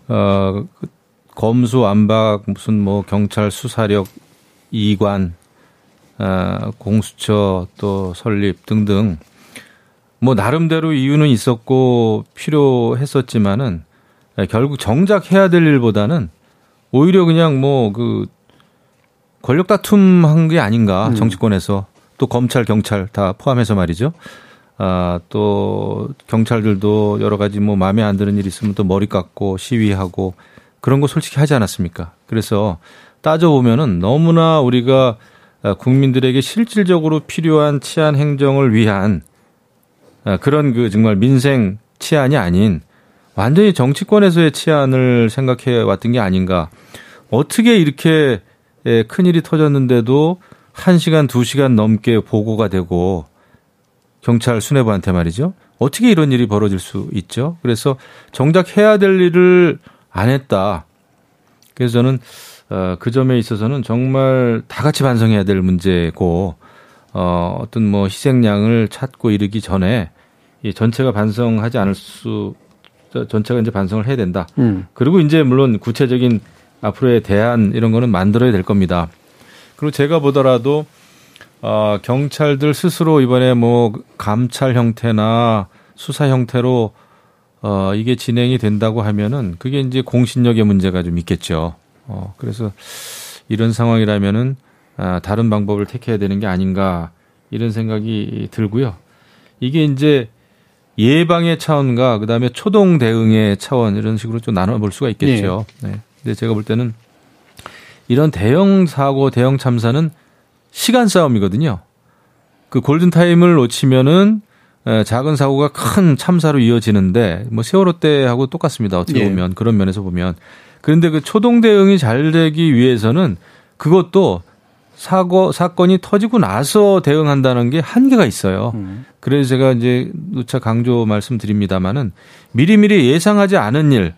어, 그 검수 안박 무슨 뭐 경찰 수사력 이관 아, 공수처 또 설립 등등 뭐 나름대로 이유는 있었고 필요했었지만은 결국 정작 해야 될 일보다는 오히려 그냥 뭐 그 권력 다툼 한 게 아닌가 정치권에서 또 검찰 경찰 다 포함해서 말이죠. 아, 또 경찰들도 여러 가지 뭐 마음에 안 드는 일 있으면 또 머리 깎고 시위하고 그런 거 솔직히 하지 않았습니까? 그래서 따져 보면은 너무나 우리가 국민들에게 실질적으로 필요한 치안 행정을 위한 아, 그런 그 정말 민생 치안이 아닌 완전히 정치권에서의 치안을 생각해 왔던 게 아닌가. 어떻게 이렇게 큰 일이 터졌는데도 1시간, 2시간 넘게 보고가 되고 경찰 수뇌부한테 말이죠. 어떻게 이런 일이 벌어질 수 있죠? 그래서 정작 해야 될 일을 안 했다. 그래서 저는 어, 그 점에 있어서는 정말 다 같이 반성해야 될 문제고 어, 어떤 뭐 희생양을 찾고 이르기 전에 이 전체가 반성하지 않을 수 전체가 이제 반성을 해야 된다. 음. 그리고 이제 물론 구체적인 앞으로의 대안 이런 거는 만들어야 될 겁니다. 그리고 제가 보더라도 어, 경찰들 스스로 이번에 뭐 감찰 형태나 수사 형태로 어, 이게 진행이 된다고 하면은 그게 이제 공신력의 문제가 좀 있겠죠. 어, 그래서 이런 상황이라면은 아, 다른 방법을 택해야 되는 게 아닌가 이런 생각이 들고요. 이게 이제 예방의 차원과 그다음에 초동 대응의 차원 이런 식으로 좀 나눠 볼 수가 있겠죠. 네. 근데 제가 볼 때는 이런 대형 사고, 대형 참사는 시간 싸움이거든요. 그 골든 타임을 놓치면은 에, 작은 사고가 큰 참사로 이어지는데 뭐 세월호 때하고 똑같습니다. 어떻게 예. 보면 그런 면에서 보면 그런데 그 초동 대응이 잘 되기 위해서는 그것도 사고 사건이 터지고 나서 대응한다는 게 한계가 있어요. 음. 그래서 제가 이제 누차 강조 말씀드립니다마는 미리미리 예상하지 않은 일에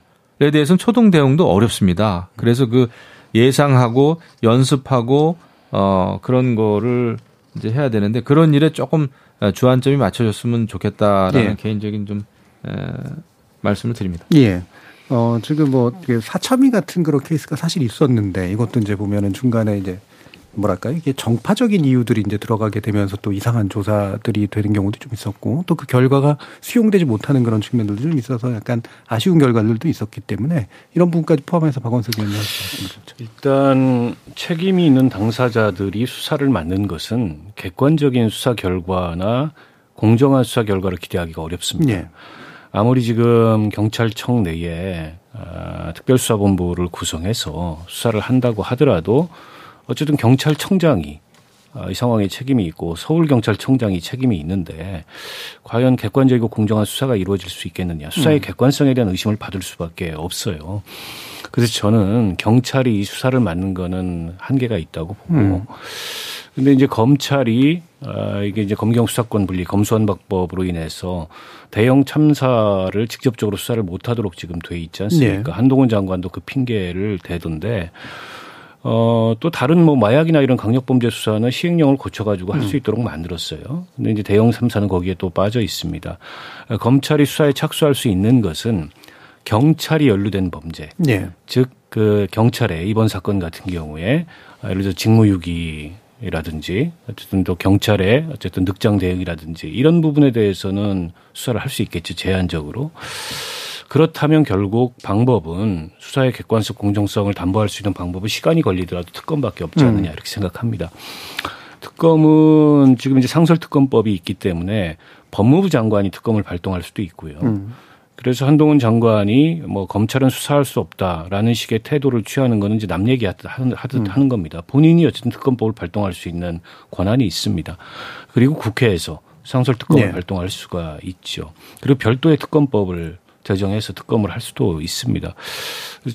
대해서는 초동 대응도 어렵습니다. 그래서 그 예상하고 연습하고 어 그런 거를 이제 해야 되는데 그런 일에 조금 어, 주안점이 맞춰졌으면 좋겠다라는 예. 개인적인 좀 에, 말씀을 드립니다. 예. 어, 지금 뭐, 사참위 같은 그런 케이스가 사실 있었는데 이것도 이제 보면은 중간에 이제 뭐랄까요. 이게 정파적인 이유들이 이제 들어가게 되면서 또 이상한 조사들이 되는 경우도 좀 있었고 또 그 결과가 수용되지 못하는 그런 측면들도 좀 있어서 약간 아쉬운 결과들도 있었기 때문에 이런 부분까지 포함해서 박원석 의원님. 일단 책임이 있는 당사자들이 수사를 맡는 것은 객관적인 수사 결과나 공정한 수사 결과를 기대하기가 어렵습니다. 예. 아무리 지금 경찰청 내에 아, 특별수사본부를 구성해서 수사를 한다고 하더라도 어쨌든 경찰청장이 아, 이 상황에 책임이 있고 서울경찰청장이 책임이 있는데 과연 객관적이고 공정한 수사가 이루어질 수 있겠느냐 수사의 객관성에 대한 의심을 받을 수밖에 없어요. 그래서 저는 경찰이 이 수사를 맡는 거는 한계가 있다고 보고 근데 이제 검찰이 아 이게 이제 검경 수사권 분리 검수완 박법으로 인해서 대형 참사를 직접적으로 수사를 못 하도록 지금 돼 있지 않습니까? 네. 한동훈 장관도 그 핑계를 대던데 어, 또 다른 뭐 마약이나 이런 강력범죄 수사는 시행령을 고쳐가지고 할 수 있도록 만들었어요. 근데 이제 대형 삼사는 거기에 또 빠져 있습니다. 어, 검찰이 수사에 착수할 수 있는 것은 경찰이 연루된 범죄, 예. 즉그 경찰의 이번 사건 같은 경우에 아, 예를 들어 직무유기라든지 어쨌든 또 경찰의 어쨌든 늑장 대응이라든지 이런 부분에 대해서는 수사를 할 수 있겠죠 제한적으로 그렇다면 결국 방법은 수사의 객관성 공정성을 담보할 수 있는 방법은 시간이 걸리더라도 특검밖에 없지 않느냐 이렇게 생각합니다. 특검은 지금 이제 상설특검법이 있기 때문에 법무부 장관이 특검을 발동할 수도 있고요. 그래서 한동훈 장관이 뭐 검찰은 수사할 수 없다라는 식의 태도를 취하는 거는 이제 남 얘기하듯 하는, 하듯 하는 겁니다. 본인이 어쨌든 특검법을 발동할 수 있는 권한이 있습니다. 그리고 국회에서 상설 특검을 네. 발동할 수가 있죠. 그리고 별도의 특검법을 제정해서 특검을 할 수도 있습니다.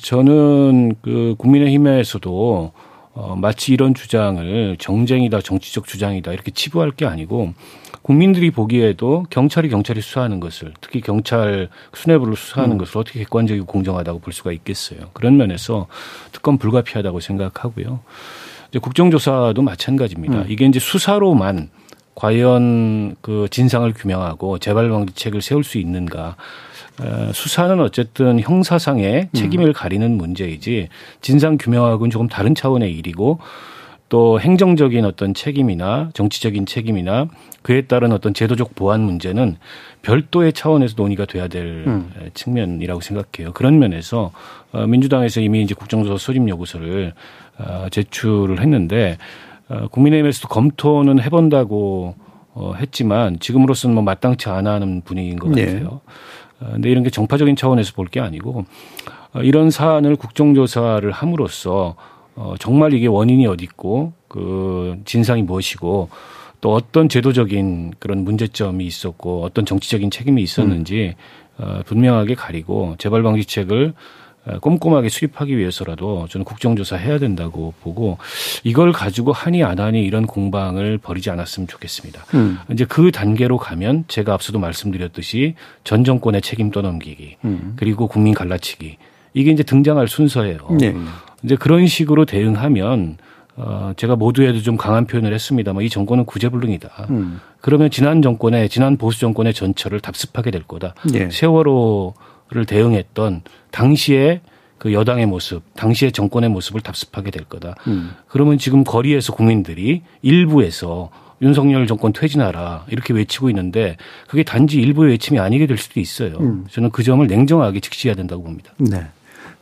저는 그 국민의힘에서도 어, 마치 이런 주장을 정쟁이다, 정치적 주장이다 이렇게 치부할 게 아니고 국민들이 보기에도 경찰이 경찰이 수사하는 것을 특히 경찰 수뇌부를 수사하는 것을 어떻게 객관적이고 공정하다고 볼 수가 있겠어요. 그런 면에서 특검 불가피하다고 생각하고요. 이제 국정조사도 마찬가지입니다. 이게 이제 수사로만 과연 그 진상을 규명하고 재발 방지책을 세울 수 있는가? 어, 수사는 어쨌든 형사상의 책임을 가리는 문제이지 진상 규명하고는 조금 다른 차원의 일이고 또 행정적인 어떤 책임이나 정치적인 책임이나 그에 따른 어떤 제도적 보완 문제는 별도의 차원에서 논의가 돼야 될 에, 측면이라고 생각해요. 그런 면에서 어, 민주당에서 이미 이제 국정조사 소집 요구서를 어, 제출을 했는데 어, 국민의힘에서도 검토는 해본다고 어, 했지만 지금으로서는 뭐 마땅치 않아 하는 분위기인 것 네. 같아요. 어, 근데 이런 게 정파적인 차원에서 볼 게 아니고 어, 이런 사안을 국정조사를 함으로써 어, 정말 이게 원인이 어디 있고 그 진상이 무엇이고 또 어떤 제도적인 그런 문제점이 있었고 어떤 정치적인 책임이 있었는지 어, 분명하게 가리고 재발 방지책을 어, 꼼꼼하게 수립하기 위해서라도 저는 국정조사 해야 된다고 보고 이걸 가지고 하니 안 하니 이런 공방을 벌이지 않았으면 좋겠습니다. 음. 이제 그 단계로 가면 제가 앞서도 말씀드렸듯이 전 정권의 책임 떠넘기기 그리고 국민 갈라치기 이게 이제 등장할 순서예요. 네. 이제 그런 식으로 대응하면 어 제가 모두에도 좀 강한 표현을 했습니다만 이 정권은 구제불능이다. 음. 그러면 지난 정권의 지난 보수 정권의 전철을 답습하게 될 거다. 예. 세월호 를 대응했던 당시의 그 여당의 모습, 당시의 정권의 모습을 답습하게 될 거다. 음. 그러면 지금 거리에서 국민들이 일부에서 윤석열 정권 퇴진하라 이렇게 외치고 있는데 그게 단지 일부의 외침이 아니게 될 수도 있어요. 음. 저는 그 점을 냉정하게 직시해야 된다고 봅니다. 네.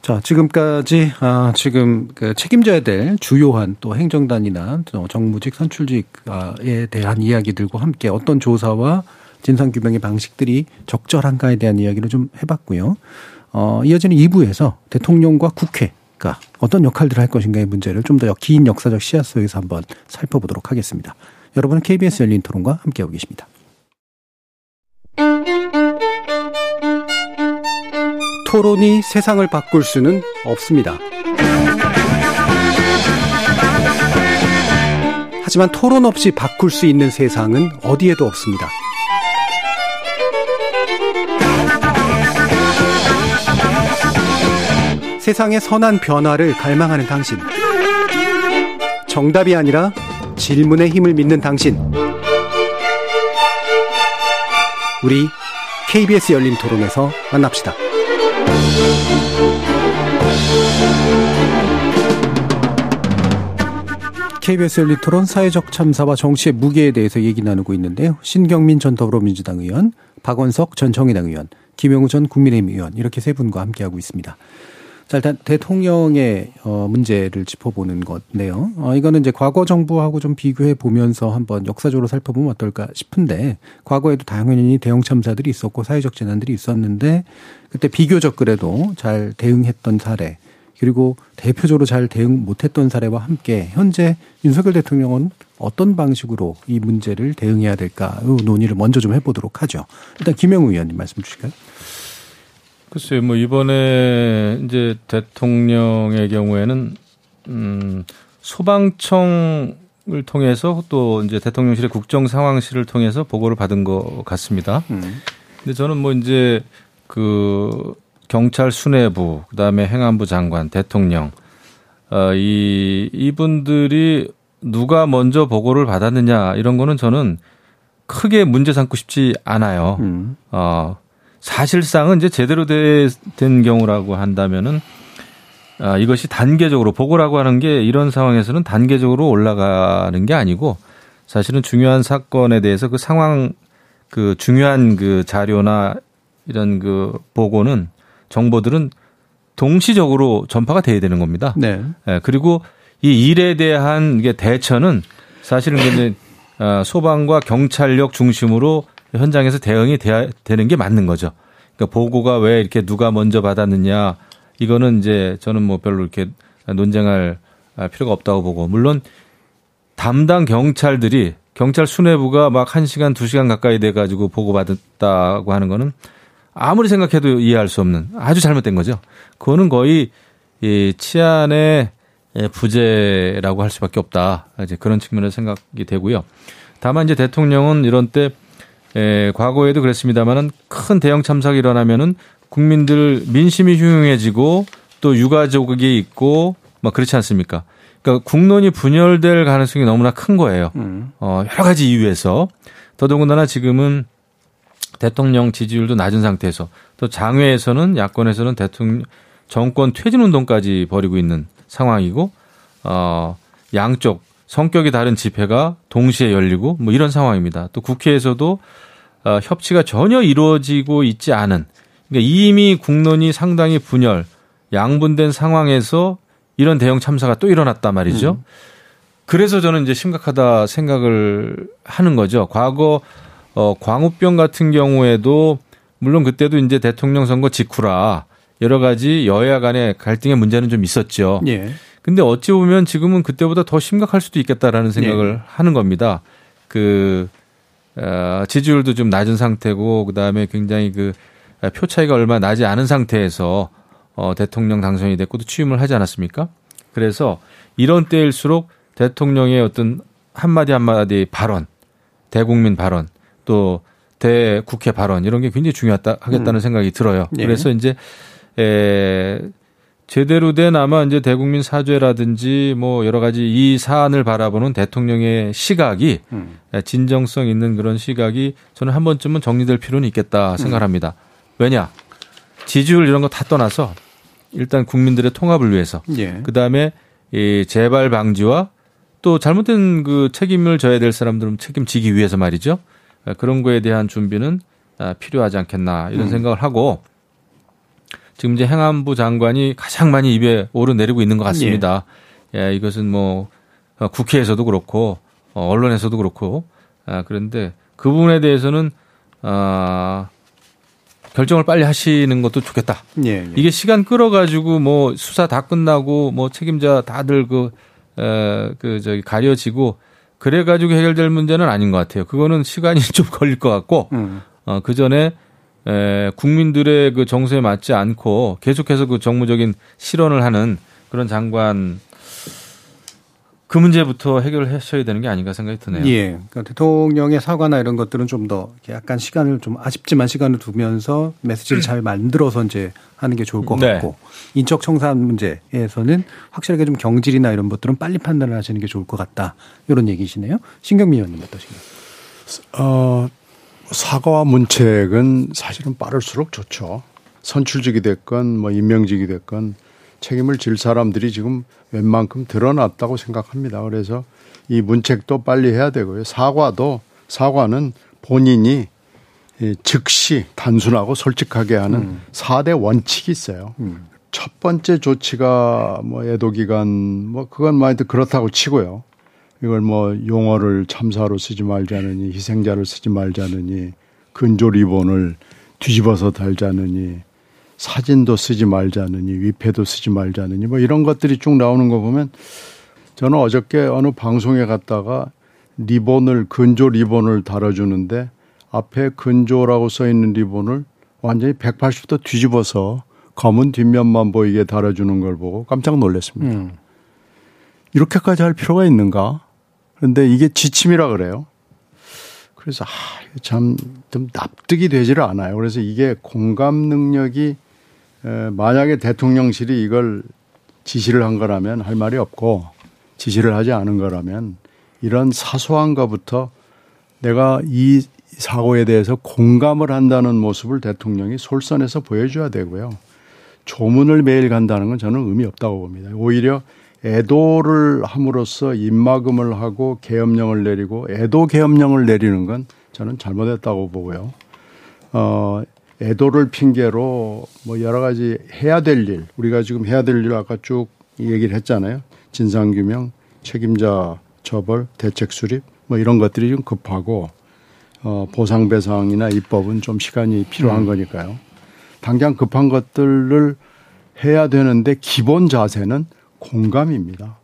자, 지금까지, 아, 지금 그 책임져야 될 주요한 또 행정단이나 또 정무직, 선출직에 대한 이야기들과 함께 어떤 조사와 진상규명의 방식들이 적절한가에 대한 이야기를 좀 해봤고요. 어, 이어지는 2부에서 대통령과 국회가 어떤 역할들을 할 것인가의 문제를 좀 더 긴 역사적 시야 속에서 한번 살펴보도록 하겠습니다. 여러분은 KBS 열린 토론과 함께하고 계십니다. 토론이 세상을 바꿀 수는 없습니다. 하지만 토론 없이 바꿀 수 있는 세상은 어디에도 없습니다. 세상의 선한 변화를 갈망하는 당신. 정답이 아니라 질문의 힘을 믿는 당신. 우리 KBS 열린 토론에서 만납시다. KBS 열린 토론 사회적 참사와 정치의 무게에 대해서 얘기 나누고 있는데요. 신경민 전 더불어민주당 의원, 박원석 전 정의당 의원, 김영우 전 국민의힘 의원 이렇게 세 분과 함께하고 있습니다. 자, 일단 대통령의 어, 문제를 짚어보는 건데요. 어, 이거는 이제 과거 정부하고 좀 비교해 보면서 한번 역사적으로 살펴보면 어떨까 싶은데 과거에도 당연히 대형 참사들이 있었고 사회적 재난들이 있었는데 그때 비교적 그래도 잘 대응했던 사례 그리고 대표적으로 잘 대응 못했던 사례와 함께 현재 윤석열 대통령은 어떤 방식으로 이 문제를 대응해야 될까 이 논의를 먼저 좀 해보도록 하죠. 일단 김영우 의원님 말씀 주실까요? 글쎄요, 뭐 이번에 이제 대통령의 경우에는 음 소방청을 통해서 또 이제 대통령실의 국정 상황실을 통해서 보고를 받은 것 같습니다. 음. 근데 저는 뭐 이제 그 경찰 수뇌부 그다음에 행안부 장관 대통령 어 이 이분들이 누가 먼저 보고를 받았느냐 이런 거는 저는 크게 문제 삼고 싶지 않아요. 음. 어 사실상은 이제 제대로 된 경우라고 한다면은 아, 이것이 단계적으로 보고라고 하는 게 이런 상황에서는 단계적으로 올라가는 게 아니고 사실은 중요한 사건에 대해서 그 상황 그 중요한 그 자료나 이런 그 보고는 정보들은 동시적으로 전파가 돼야 되는 겁니다. 네. 네 그리고 이 일에 대한 이게 대처는 사실은 이제 아, 소방과 경찰력 중심으로 현장에서 대응이 돼야 되는 게 맞는 거죠. 그러니까 보고가 왜 이렇게 누가 먼저 받았느냐 이거는 이제 저는 뭐 별로 이렇게 논쟁할 필요가 없다고 보고 물론 담당 경찰들이 경찰 수뇌부가 막 1시간, 2시간 가까이 돼 가지고 보고 받았다고 하는 거는 아무리 생각해도 이해할 수 없는 아주 잘못된 거죠. 그거는 거의 이 치안의 부재라고 할 수밖에 없다. 이제 그런 측면에서 생각이 되고요. 다만 이제 대통령은 이런 때 에, 과거에도 그랬습니다만은 큰 대형 참사가 일어나면은 국민들 민심이 흉흉해지고 또 유가족이 있고 막 그렇지 않습니까? 그러니까 국론이 분열될 가능성이 너무나 큰 거예요. 음. 어, 여러 가지 이유에서 더더군다나 지금은 대통령 지지율도 낮은 상태에서 또 장외에서는 야권에서는 대통령 정권 퇴진 운동까지 벌이고 있는 상황이고 어 양쪽 성격이 다른 집회가 동시에 열리고 뭐 이런 상황입니다. 또 국회에서도 어, 협치가 전혀 이루어지고 있지 않은 그러니까 이미 국론이 상당히 분열 양분된 상황에서 이런 대형 참사가 또 일어났단 말이죠. 음. 그래서 저는 이제 심각하다 생각을 하는 거죠. 과거 어 광우병 같은 경우에도 물론 그때도 이제 대통령 선거 직후라 여러 가지 여야 간의 갈등의 문제는 좀 있었죠. 예. 근데 어찌 보면 지금은 그때보다 더 심각할 수도 있겠다라는 생각을 네. 하는 겁니다. 그 어, 지지율도 좀 낮은 상태고 그다음에 굉장히 그 표 차이가 얼마 나지 않은 상태에서 어, 대통령 당선이 됐고 또 취임을 하지 않았습니까? 그래서 이런 때일수록 대통령의 어떤 한마디 한마디 발언, 대국민 발언, 또 대국회 발언 이런 게 굉장히 중요하다 하겠다는 음. 생각이 들어요. 네. 그래서 이제 에 제대로 된 아마 이제 대국민 사죄라든지 뭐 여러 가지 이 사안을 바라보는 대통령의 시각이 음. 진정성 있는 그런 시각이 저는 한 번쯤은 정리될 필요는 있겠다 생각합니다. 음. 왜냐 지지율 이런 거 다 떠나서 일단 국민들의 통합을 위해서 예. 그 다음에 이 재발 방지와 또 잘못된 그 책임을 져야 될 사람들은 책임지기 위해서 말이죠. 그런 거에 대한 준비는 아, 필요하지 않겠나 이런 음. 생각을 하고 지금 이제 행안부 장관이 가장 많이 입에 오르내리고 있는 것 같습니다. 예, 예 이것은 뭐 어, 국회에서도 그렇고 어, 언론에서도 그렇고 아, 그런데 그 부분에 대해서는 아 결정을 빨리 하시는 것도 좋겠다. 예, 예. 이게 시간 끌어가지고 뭐 수사 다 끝나고 뭐 책임자 다들 그, 에, 그 저기 가려지고 그래가지고 해결될 문제는 아닌 것 같아요. 그거는 시간이 좀 걸릴 것 같고 음. 어, 그 전에 에, 국민들의 그 정서에 맞지 않고 계속해서 그 정무적인 실언을 하는 그런 장관 그 문제부터 해결하셔야 되는 게 아닌가 생각이 드네요. 예. 그러니까 대통령의 사과나 이런 것들은 좀 더 약간 시간을 좀 아쉽지만 시간을 두면서 메시지를 잘 만들어서 이제 하는 게 좋을 것 네. 같고 인적 청산 문제에서는 확실하게 좀 경질이나 이런 것들은 빨리 판단을 하시는 게 좋을 것 같다. 이런 얘기시네요. 신경미 의원님 어떠신가요? 어, 사과와 문책은 사실은 빠를수록 좋죠. 선출직이 됐건 뭐 임명직이 됐건 책임을 질 사람들이 지금 웬만큼 드러났다고 생각합니다. 그래서 이 문책도 빨리 해야 되고요. 사과도 사과는 본인이 즉시 단순하고 솔직하게 하는 음. 4대 원칙이 있어요. 음. 첫 번째 조치가 뭐 애도 기간 뭐 그건 많이 그렇다고 치고요. 이걸 뭐 용어를 참사로 쓰지 말자느니 희생자를 쓰지 말자느니 근조 리본을 뒤집어서 달자느니 사진도 쓰지 말자느니 위패도 쓰지 말자느니 뭐 이런 것들이 쭉 나오는 거 보면 저는 어저께 어느 방송에 갔다가 리본을 근조 리본을 달아주는데 앞에 근조라고 써 있는 리본을 완전히 180도 뒤집어서 검은 뒷면만 보이게 달아주는 걸 보고 깜짝 놀랐습니다. 음. 이렇게까지 할 필요가 있는가? 그런데 이게 지침이라 그래요. 그래서 아, 참 좀 납득이 되지를 않아요. 그래서 이게 공감 능력이 에, 만약에 대통령실이 이걸 지시를 한 거라면 할 말이 없고 지시를 하지 않은 거라면 이런 사소한 것부터 내가 이 사고에 대해서 공감을 한다는 모습을 대통령이 솔선해서 보여줘야 되고요. 조문을 매일 간다는 건 저는 의미 없다고 봅니다. 오히려 애도를 함으로써 입막음을 하고 계엄령을 내리고 애도 계엄령을 내리는 건 저는 잘못했다고 보고요. 어, 애도를 핑계로 뭐 여러 가지 해야 될 일, 우리가 지금 해야 될 일 아까 쭉 얘기를 했잖아요. 진상규명, 책임자 처벌, 대책 수립 뭐 이런 것들이 좀 급하고 어, 보상배상이나 입법은 좀 시간이 필요한 음. 거니까요. 당장 급한 것들을 해야 되는데 기본 자세는 공감입니다.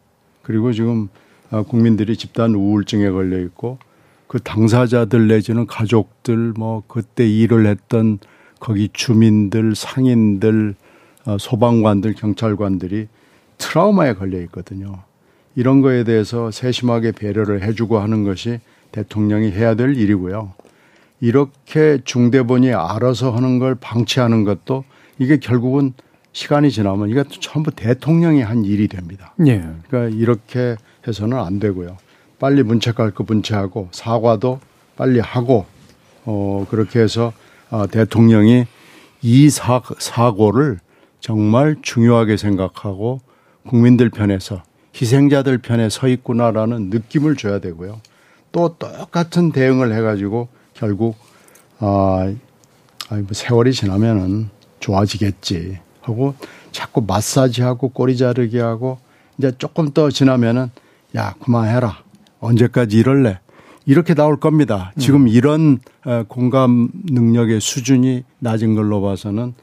그리고 지금 어, 국민들이 집단 우울증에 걸려 있고 그 당사자들 내지는 가족들 뭐 그때 일을 했던 거기 주민들 상인들 어, 소방관들 경찰관들이 트라우마에 걸려 있거든요. 이런 거에 대해서 세심하게 배려를 해주고 하는 것이 대통령이 해야 될 일이고요. 이렇게 중대본이 알아서 하는 걸 방치하는 것도 이게 결국은 시간이 지나면 이게 전부 대통령이 한 일이 됩니다. 예. 그러니까 이렇게 해서는 안 되고요. 빨리 문책할 거 문책하고 사과도 빨리 하고 어 그렇게 해서 어, 대통령이 이 사, 사고를 정말 중요하게 생각하고 국민들 편에서 희생자들 편에 서 있구나라는 느낌을 줘야 되고요. 또 똑같은 대응을 해가지고 결국 아, 아니 뭐 세월이 지나면은 좋아지겠지 하고 자꾸 마사지하고 꼬리 자르기 하고 이제 조금 더 지나면은 야 그만해라 언제까지 이럴래 이렇게 나올 겁니다. 지금 음. 이런 어, 공감 능력의 수준이 낮은 걸로 봐서는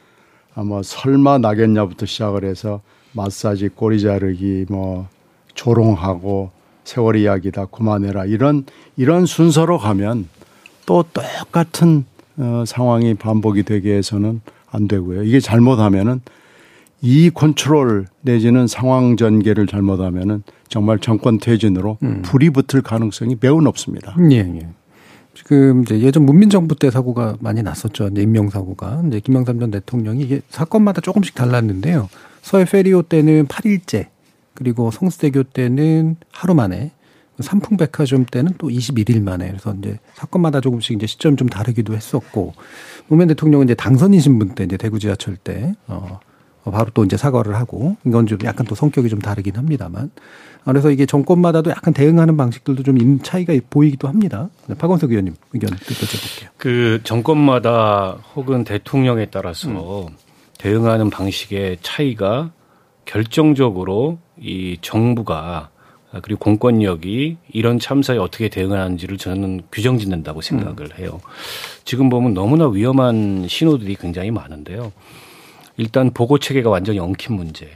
아마 설마 나겠냐부터 시작을 해서 마사지 꼬리 자르기 뭐 조롱하고 세월 이야기다 그만해라 이런 이런 순서로 가면 또 똑같은 어, 상황이 반복이 되게 해서는 안 되고요. 이게 잘못하면은 이 컨트롤 내지는 상황 전개를 잘못하면은 정말 정권 퇴진으로 음. 불이 붙을 가능성이 매우 높습니다. 예, 예. 지금 이제 예전 문민 정부 때 사고가 많이 났었죠. 이제 임명 사고가 이제 김영삼 전 대통령이 이게 사건마다 조금씩 달랐는데요. 서해 페리오 때는 8일째 그리고 성수대교 때는 하루 만에 삼풍백화점 때는 또 21일 만에 그래서 이제 사건마다 조금씩 이제 시점 좀 다르기도 했었고 노무현 대통령은 이제 당선인 신 분 때 이제 대구 지하철 때 어. 바로 또 이제 사과를 하고 이건 좀 약간 또 성격이 좀 다르긴 합니다만 그래서 이게 정권마다도 약간 대응하는 방식들도 좀 차이가 보이기도 합니다. 네, 박원석 의원님 의견 여쭤볼게요. 그 정권마다 혹은 대통령에 따라서 음. 대응하는 방식의 차이가 결정적으로 이 정부가 그리고 공권력이 이런 참사에 어떻게 대응하는지를 저는 규정 짓는다고 생각을 음. 해요. 지금 보면 너무나 위험한 신호들이 굉장히 많은데요. 일단 보고 체계가 완전히 엉킨 문제.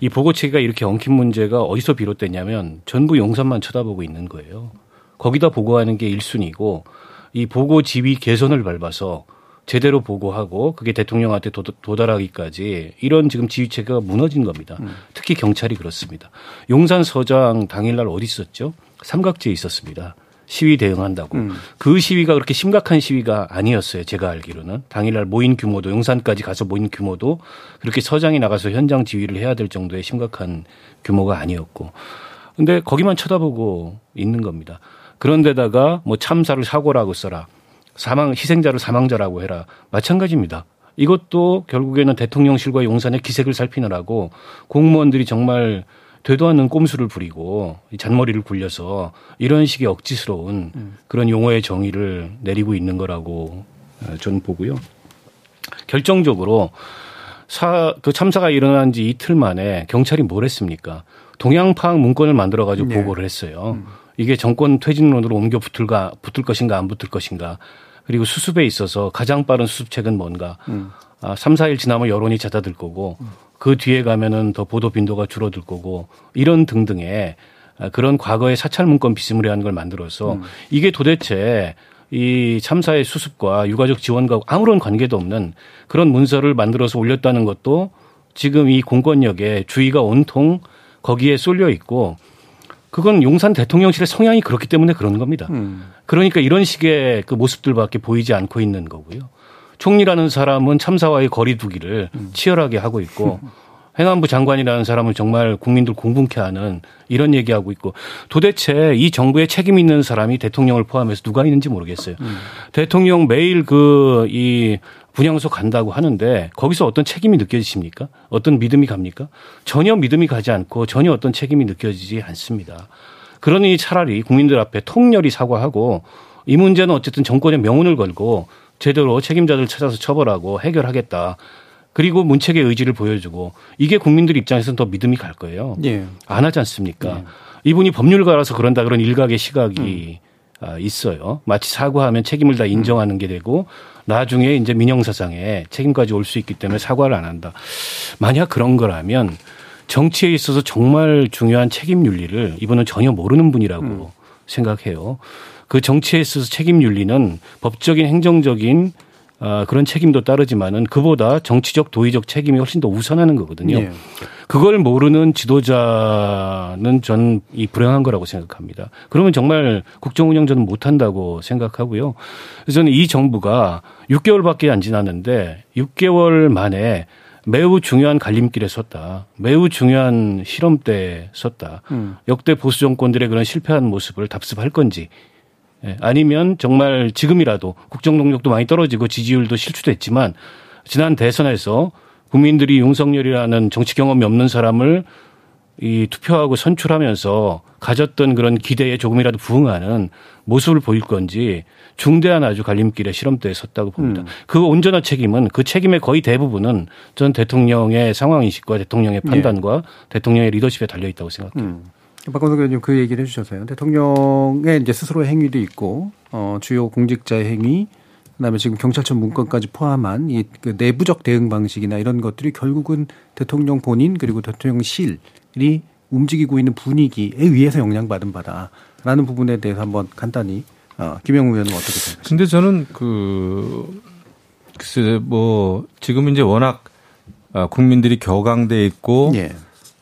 이 보고 체계가 이렇게 엉킨 문제가 어디서 비롯됐냐면 전부 용산만 쳐다보고 있는 거예요. 거기다 보고하는 게 1순위고 이 보고 지위 개선을 밟아서 제대로 보고하고 그게 대통령한테 도, 달하기까지 이런 지금 지휘체계가 무너진 겁니다. 음. 특히 경찰이 그렇습니다. 용산 서장 당일날 어디 있었죠? 삼각지에 있었습니다. 시위 대응한다고. 음. 그 시위가 그렇게 심각한 시위가 아니었어요. 제가 알기로는. 당일날 모인 규모도 용산까지 가서 모인 규모도 그렇게 서장이 나가서 현장 지휘를 해야 될 정도의 심각한 규모가 아니었고. 근데 거기만 쳐다보고 있는 겁니다. 그런데다가 뭐 참사를 사고라고 써라. 사망 희생자를 사망자라고 해라 마찬가지입니다. 이것도 결국에는 대통령실과 용산의 기색을 살피느라고 공무원들이 정말 되도 않는 꼼수를 부리고 잔머리를 굴려서 이런 식의 억지스러운 그런 용어의 정의를 내리고 있는 거라고 어, 저는 보고요. 결정적으로 사, 그 참사가 일어난 지 이틀 만에 경찰이 뭘 했습니까? 동향 파악 문건을 만들어 가지고 네. 보고를 했어요. 이게 정권 퇴진론으로 옮겨 붙을까 붙을 것인가 안 붙을 것인가. 그리고 수습에 있어서 가장 빠른 수습책은 뭔가. 아, 3, 4일 지나면 여론이 잦아들 거고 그 뒤에 가면은 더 보도 빈도가 줄어들 거고 이런 등등의 아, 그런 과거의 사찰 문건 비스무리한 걸 만들어서 이게 도대체 이 참사의 수습과 유가족 지원과 아무런 관계도 없는 그런 문서를 만들어서 올렸다는 것도 지금 이 공권력의 주의가 온통 거기에 쏠려 있고 그건 용산 대통령실의 성향이 그렇기 때문에 그런 겁니다. 그러니까 이런 식의 그 모습들밖에 보이지 않고 있는 거고요. 총리라는 사람은 참사와의 거리두기를 치열하게 하고 있고 행안부 장관이라는 사람은 정말 국민들 공분케 하는 이런 얘기하고 있고 도대체 이 정부에 책임 있는 사람이 대통령을 포함해서 누가 있는지 모르겠어요. 대통령 매일 그 이 분향소 간다고 하는데 거기서 어떤 책임이 느껴지십니까? 어떤 믿음이 갑니까? 전혀 믿음이 가지 않고 전혀 어떤 책임이 느껴지지 않습니다. 그러니 차라리 국민들 앞에 통렬히 사과하고 이 문제는 어쨌든 정권의 명운을 걸고 제대로 책임자들 찾아서 처벌하고 해결하겠다. 그리고 문책의 의지를 보여주고 이게 국민들 입장에서는 더 믿음이 갈 거예요. 예. 안 하지 않습니까? 이분이 법률가라서 그런다 그런 일각의 시각이 아, 있어요. 마치 사과하면 책임을 다 인정하는 게 되고 나중에 이제 민영사상에 책임까지 올 수 있기 때문에 사과를 안 한다. 만약 그런 거라면 정치에 있어서 정말 중요한 책임 윤리를 이분은 전혀 모르는 분이라고 생각해요. 그 정치에 있어서 책임 윤리는 법적인 행정적인 아, 그런 책임도 따르지만은 그보다 정치적 도의적 책임이 훨씬 더 우선하는 거거든요. 예. 그걸 모르는 지도자는 저는 이 불행한 거라고 생각합니다. 그러면 정말 국정 운영 저는 못 한다고 생각하고요. 그래서 저는 이 정부가 6개월밖에 안 지났는데 6개월 만에 매우 중요한 갈림길에 섰다. 매우 중요한 실험대에 섰다. 역대 보수 정권들의 그런 실패한 모습을 답습할 건지 예, 아니면 정말 지금이라도 국정 동력도 많이 떨어지고 지지율도 실추됐지만 지난 대선에서 국민들이 윤석열이라는 정치 경험이 없는 사람을 이 투표하고 선출하면서 가졌던 그런 기대에 조금이라도 부응하는 모습을 보일 건지 중대한 아주 갈림길에 실험대에 섰다고 봅니다. 그 온전한 책임은 그 책임의 거의 대부분은 전 대통령의 상황 인식과 대통령의 판단과 대통령의 리더십에 달려 있다고 생각해요. 박건석 의원님 그 얘기를 해주셔서요. 대통령의 이제 스스로의 행위도 있고, 어, 주요 공직자의 행위, 그다음에 지금 경찰청 문건까지 포함한 이 그 내부적 대응 방식이나 이런 것들이 결국은 대통령 본인 그리고 대통령실이 움직이고 있는 분위기에 의해서 영향받은 바다라는 부분에 대해서 한번 간단히 어, 김영우 의원은 어떻게 생각하십니까? 근데 저는 그 글쎄 뭐 지금 이제 워낙 아, 국민들이 격앙돼 있고 예.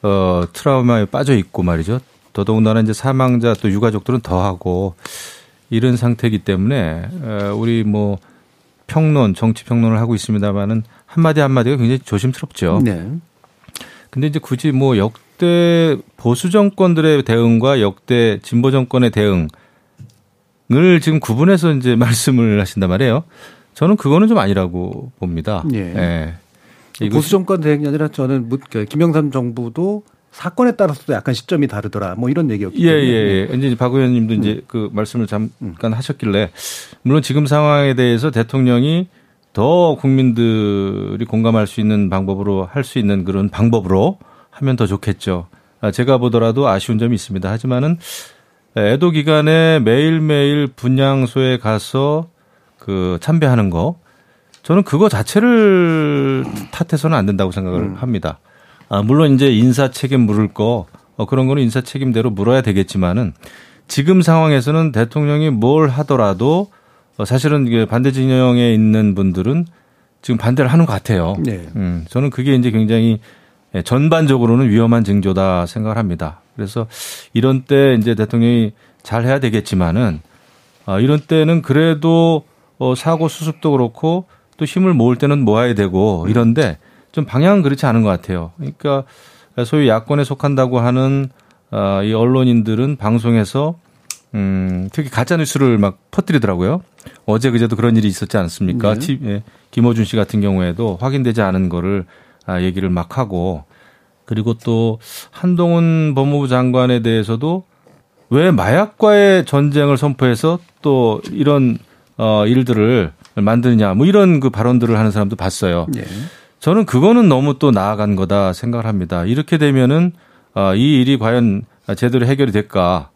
어 트라우마에 빠져 있고 말이죠. 더더군다나 이제 사망자 또 유가족들은 더하고 이런 상태이기 때문에 어, 우리 뭐 평론 정치 평론을 하고 있습니다만은 한마디 한마디가 굉장히 조심스럽죠. 네. 근데 이제 굳이 뭐 역대 보수 정권들의 대응과 역대 진보 정권의 대응을 지금 구분해서 이제 말씀을 하신단 말이에요. 저는 그거는 좀 아니라고 봅니다. 예. 이것이- 보수 정권 대행이 아니라 저는 무- 그 김영삼 정부도 사건에 따라서도 약간 시점이 다르더라. 뭐 이런 얘기였기 예, 때문에. 예, 예. 이제 박 의원님도 이제 그 말씀을 잠깐 하셨길래 물론 지금 상황에 대해서 대통령이 더 국민들이 공감할 수 있는 방법으로 할 수 있는 그런 방법으로 하면 더 좋겠죠. 아, 제가 보더라도 아쉬운 점이 있습니다. 하지만은 애도 기간에 매일매일 분향소에 가서 그 참배하는 거 저는 그거 자체를 탓해서는 안 된다고 생각을 합니다. 아, 물론 이제 인사 책임 물을 거 어, 그런 거는 인사 책임대로 물어야 되겠지만은 지금 상황에서는 대통령이 뭘 하더라도 어, 사실은 이게 반대 진영에 있는 분들은 지금 반대를 하는 것 같아요. 네. 음, 저는 그게 이제 굉장히 예, 전반적으로는 위험한 징조다 생각을 합니다. 그래서 이런 때 이제 대통령이 잘 해야 되겠지만은 아, 이런 때는 그래도 어, 사고 수습도 그렇고 또 힘을 모을 때는 모아야 되고 이런데 좀 방향은 그렇지 않은 것 같아요. 그러니까 소위 야권에 속한다고 하는 아, 이 언론인들은 방송에서 음, 특히 가짜 뉴스를 막 퍼뜨리더라고요. 어제 그제도 그런 일이 있었지 않습니까? 네. 티- 예, 김호준 씨 같은 경우에도 확인되지 않은 거를 아, 얘기를 막 하고 그리고 또 한동훈 법무부 장관에 대해서도 왜 마약과의 전쟁을 선포해서 또 이런 어 일들을 만드느냐 뭐 이런 그 발언들을 하는 사람도 봤어요. 예. 저는 그거는 너무 또 나아간 거다 생각을 합니다. 이렇게 되면은 아, 이 일이 과연 제대로 해결이 될까,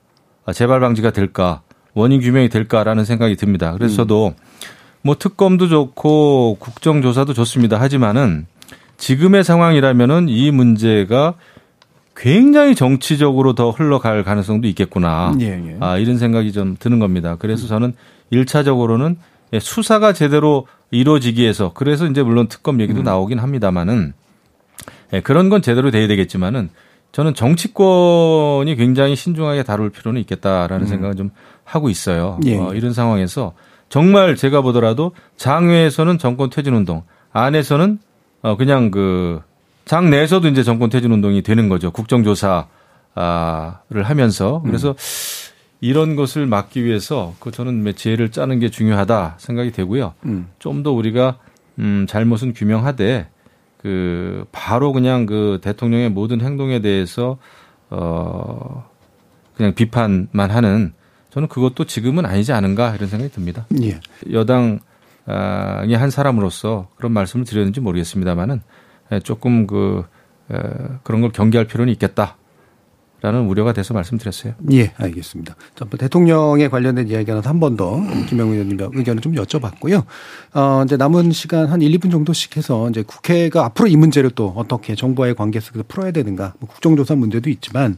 아, 재발 방지가 될까, 원인 규명이 될까라는 생각이 듭니다. 그래서 저도 뭐 특검도 좋고 국정조사도 좋습니다. 하지만은 지금의 상황이라면은 이 문제가 굉장히 정치적으로 더 흘러갈 가능성도 있겠구나. 예, 예. 아, 이런 생각이 좀 드는 겁니다. 그래서 저는 일차적으로는 수사가 제대로 이루어지기 위해서 그래서 이제 물론 특검 얘기도 나오긴 합니다만은 예, 그런 건 제대로 돼야 되겠지만은 저는 정치권이 굉장히 신중하게 다룰 필요는 있겠다라는 생각을 좀 하고 있어요. 예. 어, 이런 상황에서 정말 제가 보더라도 장외에서는 정권 퇴진 운동, 안에서는 어 그냥 그 장 내에서도 이제 정권 퇴진 운동이 되는 거죠. 국정조사를 하면서 그래서 이런 것을 막기 위해서 그 저는 지혜를 짜는 게 중요하다 생각이 되고요. 음. 좀더 우리가 음 잘못은 규명하되 그 바로 그냥 그 대통령의 모든 행동에 대해서 어 그냥 비판만 하는 저는 그것도 지금은 아니지 않은가 이런 생각이 듭니다. 예. 여당이 한 사람으로서 그런 말씀을 드렸는지 모르겠습니다만은 조금 그 에, 그런 걸 경계할 필요는 있겠다 라는 우려가 돼서 말씀드렸어요. 예, 알겠습니다. 자, 뭐 대통령에 관련된 이야기는 한번 더 김영우 의원님 의견을 좀 여쭤봤고요. 어, 이제 남은 시간 한 1, 2분 정도씩 해서 이제 국회가 앞으로 이 문제를 또 어떻게 정부와의 관계 속에서 풀어야 되는가, 뭐 국정조사 문제도 있지만,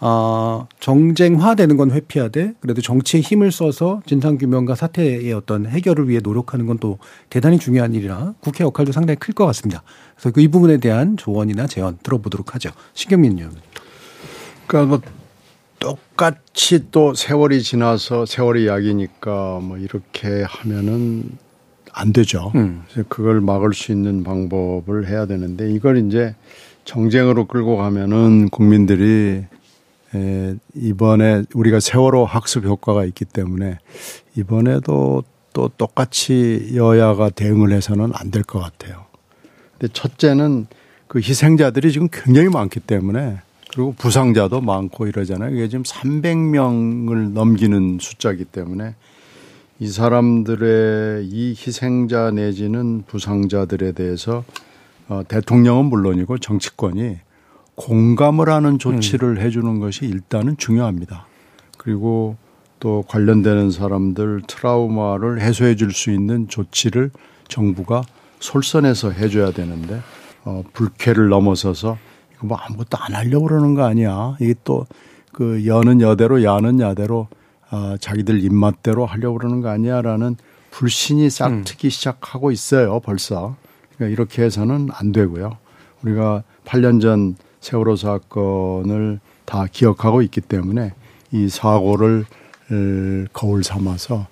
어, 정쟁화되는 건 회피하되 그래도 정치의 힘을 써서 진상규명과 사태의 어떤 해결을 위해 노력하는 건 또 대단히 중요한 일이라 국회 역할도 상당히 클 것 같습니다. 그래서 그 이 부분에 대한 조언이나 제언 들어보도록 하죠. 신경민 의원. 그러니까 뭐 똑같이 또 세월이 지나서 세월이 약이니까 뭐 이렇게 하면은 안 되죠. 음. 그래서 그걸 막을 수 있는 방법을 해야 되는데 이걸 이제 정쟁으로 끌고 가면은 국민들이 에, 이번에 우리가 세월호 학습 효과가 있기 때문에 이번에도 또 똑같이 여야가 대응을 해서는 안 될 것 같아요. 근데 첫째는 그 희생자들이 지금 굉장히 많기 때문에 그리고 부상자도 많고 이러잖아요. 이게 지금 300명을 넘기는 숫자이기 때문에 이 사람들의 이 희생자 내지는 부상자들에 대해서 어, 대통령은 물론이고 정치권이 공감을 하는 조치를 해주는 것이 일단은 중요합니다. 그리고 또 관련되는 사람들 트라우마를 해소해 줄 수 있는 조치를 정부가 솔선해서 해줘야 되는데 어, 불쾌를 넘어서서 이거 뭐 아무것도 안 하려고 그러는 거 아니야. 이게 또 그 여는 여대로 야는 야대로 아, 자기들 입맛대로 하려고 그러는 거 아니야라는 불신이 싹트기 시작하고 있어요. 벌써. 그러니까 이렇게 해서는 안 되고요. 우리가 8년 전 세월호 사건을 다 기억하고 있기 때문에 이 사고를 을, 거울 삼아서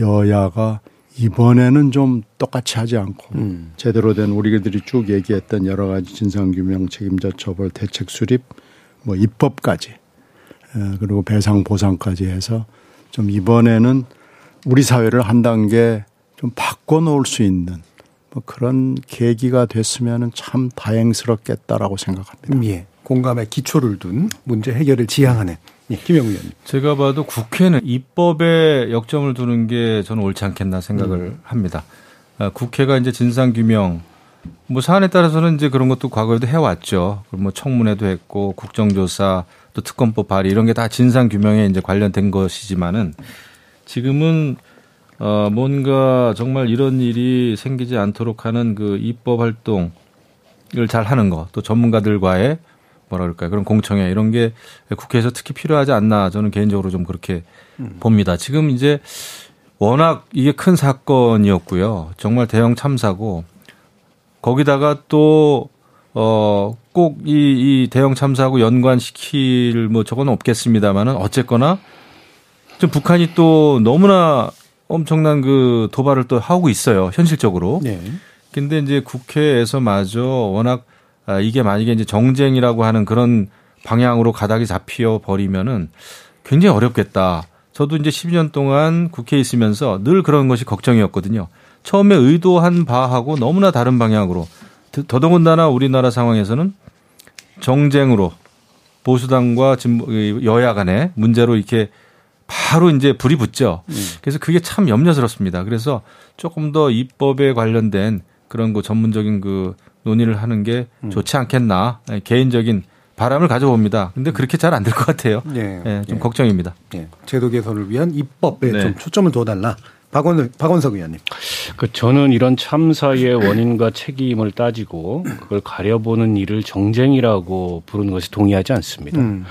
여야가 이번에는 좀 똑같이 하지 않고 제대로 된 우리들이 쭉 얘기했던 여러 가지 진상규명 책임자 처벌 대책 수립 뭐 입법까지 에, 그리고 배상 보상까지 해서 좀 이번에는 우리 사회를 한 단계 좀 바꿔놓을 수 있는 뭐 그런 계기가 됐으면 참 다행스럽겠다라고 생각합니다. 예. 공감의 기초를 둔 문제 해결을 지향하는 예, 김영우 의원님. 제가 봐도 국회는 입법에 역점을 두는 게 저는 옳지 않겠나 생각을 합니다. 아, 국회가 이제 진상 규명 뭐 사안에 따라서는 이제 그런 것도 과거에도 해왔죠. 뭐 청문회도 했고 국정조사 또 특검법 발의 이런 게 다 진상 규명에 이제 관련된 것이지만은 지금은 어 뭔가 정말 이런 일이 생기지 않도록 하는 그 입법 활동을 잘 하는 거 또 전문가들과의 뭐라 그럴까요? 그런 공청회 이런 게 국회에서 특히 필요하지 않나 저는 개인적으로 좀 그렇게 봅니다. 지금 이제 워낙 이게 큰 사건이었고요. 정말 대형 참사고 거기다가 또 어, 꼭 이, 이 대형 참사하고 연관시킬 뭐 저건 없겠습니다만은 어쨌거나 좀 북한이 또 너무나 엄청난 그 도발을 또 하고 있어요. 현실적으로. 네. 근데 이제 국회에서마저 워낙 아, 이게 만약에 이제 정쟁이라고 하는 그런 방향으로 가닥이 잡혀 버리면은 굉장히 어렵겠다. 저도 이제 12년 동안 국회에 있으면서 늘 그런 것이 걱정이었거든요. 처음에 의도한 바하고 너무나 다른 방향으로 더더군다나 우리나라 상황에서는 정쟁으로 보수당과 여야 간의 문제로 이렇게 바로 이제 불이 붙죠. 그래서 그게 참 염려스럽습니다. 그래서 조금 더 입법에 관련된 그런 그 전문적인 그 논의를 하는 게 좋지 않겠나 개인적인 바람을 가져봅니다. 근데 그렇게 잘 안 될 것 같아요. 네. 네, 좀 네. 걱정입니다. 네. 제도 개선을 위한 입법에 네. 좀 초점을 둬달라. 박원, 박원석 의원님. 그 저는 이런 참사의 원인과 책임을 따지고 그걸 가려보는 일을 정쟁이라고 부르는 것에 동의하지 않습니다. 음.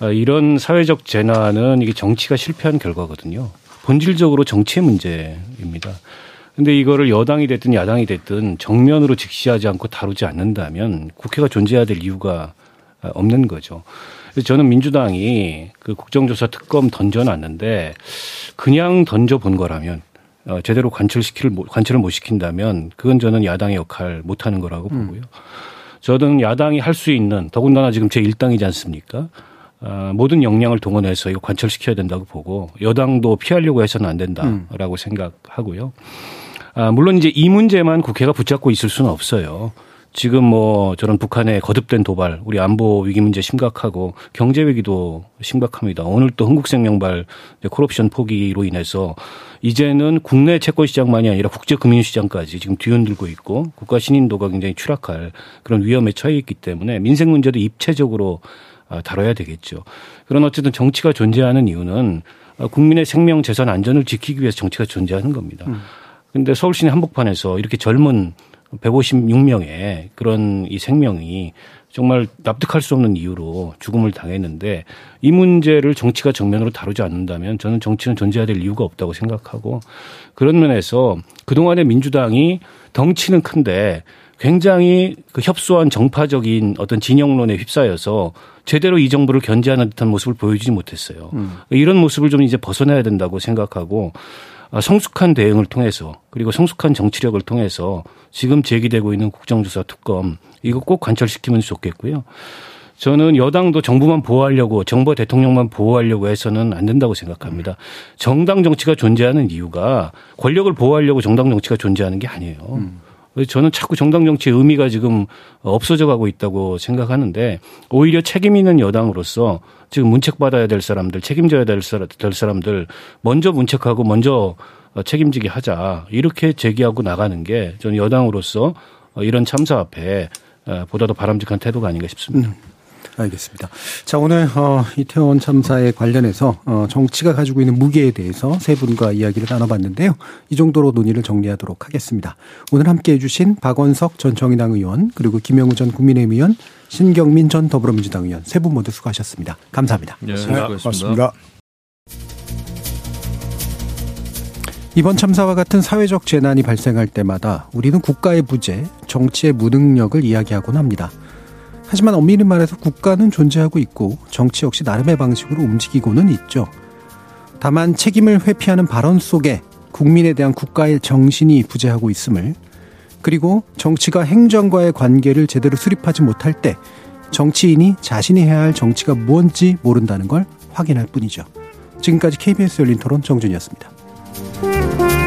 아, 이런 사회적 재난은 이게 정치가 실패한 결과거든요. 본질적으로 정치의 문제입니다. 근데 이거를 여당이 됐든 야당이 됐든 정면으로 직시하지 않고 다루지 않는다면 국회가 존재해야 될 이유가 없는 거죠. 그래서 저는 민주당이 그 국정조사 특검 던져놨는데 그냥 던져본 거라면 어, 제대로 관철시킬 관철을 못 시킨다면 그건 저는 야당의 역할 못 하는 거라고 음. 보고요. 저는 야당이 할 수 있는 더군다나 지금 제 일당이지 않습니까? 어, 모든 역량을 동원해서 이거 관철시켜야 된다고 보고 여당도 피하려고 해서는 안 된다라고 음. 생각하고요. 아, 물론 이제 이 문제만 국회가 붙잡고 있을 수는 없어요. 지금 뭐 저런 북한의 거듭된 도발, 우리 안보 위기 문제 심각하고 경제 위기도 심각합니다. 오늘 또 흥국생명발 콜옵션 포기로 인해서 이제는 국내 채권 시장만이 아니라 국제 금융 시장까지 지금 뒤흔들고 있고 국가 신인도가 굉장히 추락할 그런 위험에 처해 있기 때문에 민생 문제도 입체적으로 아, 다뤄야 되겠죠. 그런 어쨌든 정치가 존재하는 이유는 국민의 생명 재산 안전을 지키기 위해서 정치가 존재하는 겁니다. 그 음. 서울 시내 한복판에서 이렇게 젊은 156명의 그런 이 생명이 정말 납득할 수 없는 이유로 죽음을 당했는데 이 문제를 정치가 정면으로 다루지 않는다면 저는 정치는 존재해야 될 이유가 없다고 생각하고 그런 면에서 그동안의 민주당이 덩치는 큰데 굉장히 그 협소한 정파적인 어떤 진영론에 휩싸여서 제대로 이 정부를 견제하는 듯한 모습을 보여주지 못했어요. 음. 이런 모습을 좀 이제 벗어나야 된다고 생각하고 아, 성숙한 대응을 통해서 그리고 성숙한 정치력을 통해서 지금 제기되고 있는 국정조사 특검 이거 꼭 관철시키면 좋겠고요. 저는 여당도 정부만 보호하려고 정부 대통령만 보호하려고 해서는 안 된다고 생각합니다. 정당 정치가 존재하는 이유가 권력을 보호하려고 정당 정치가 존재하는 게 아니에요. 음. 저는 자꾸 정당 정치의 의미가 지금 없어져 가고 있다고 생각하는데 오히려 책임 있는 여당으로서 지금 문책받아야 될 사람들, 책임져야 될 사람들 먼저 문책하고 먼저 책임지게 하자. 이렇게 제기하고 나가는 게 저는 여당으로서 이런 참사 앞에 보다 더 바람직한 태도가 아닌가 싶습니다. 음. 알겠습니다. 자, 오늘, 어, 이태원 참사에 관련해서, 어, 정치가 가지고 있는 무게에 대해서 세 분과 이야기를 나눠봤는데요. 이 정도로 논의를 정리하도록 하겠습니다. 오늘 함께 해 주신 박원석 전 정의당 의원, 그리고 김영우 전 국민의힘 의원, 신경민 전 더불어민주당 의원 세 분 모두 수고하셨습니다. 감사합니다. 네, 고맙습니다. 이번 참사와 같은 사회적 재난이 발생할 때마다 우리는 국가의 부재, 정치의 무능력을 이야기하곤 합니다. 하지만 엄밀히 말해서 국가는 존재하고 있고 정치 역시 나름의 방식으로 움직이고는 있죠. 다만 책임을 회피하는 발언 속에 국민에 대한 국가의 정신이 부재하고 있음을 그리고 정치가 행정과의 관계를 제대로 수립하지 못할 때 정치인이 자신이 해야 할 정치가 무엇인지 모른다는 걸 확인할 뿐이죠. 지금까지 KBS 열린 토론 정준이었습니다.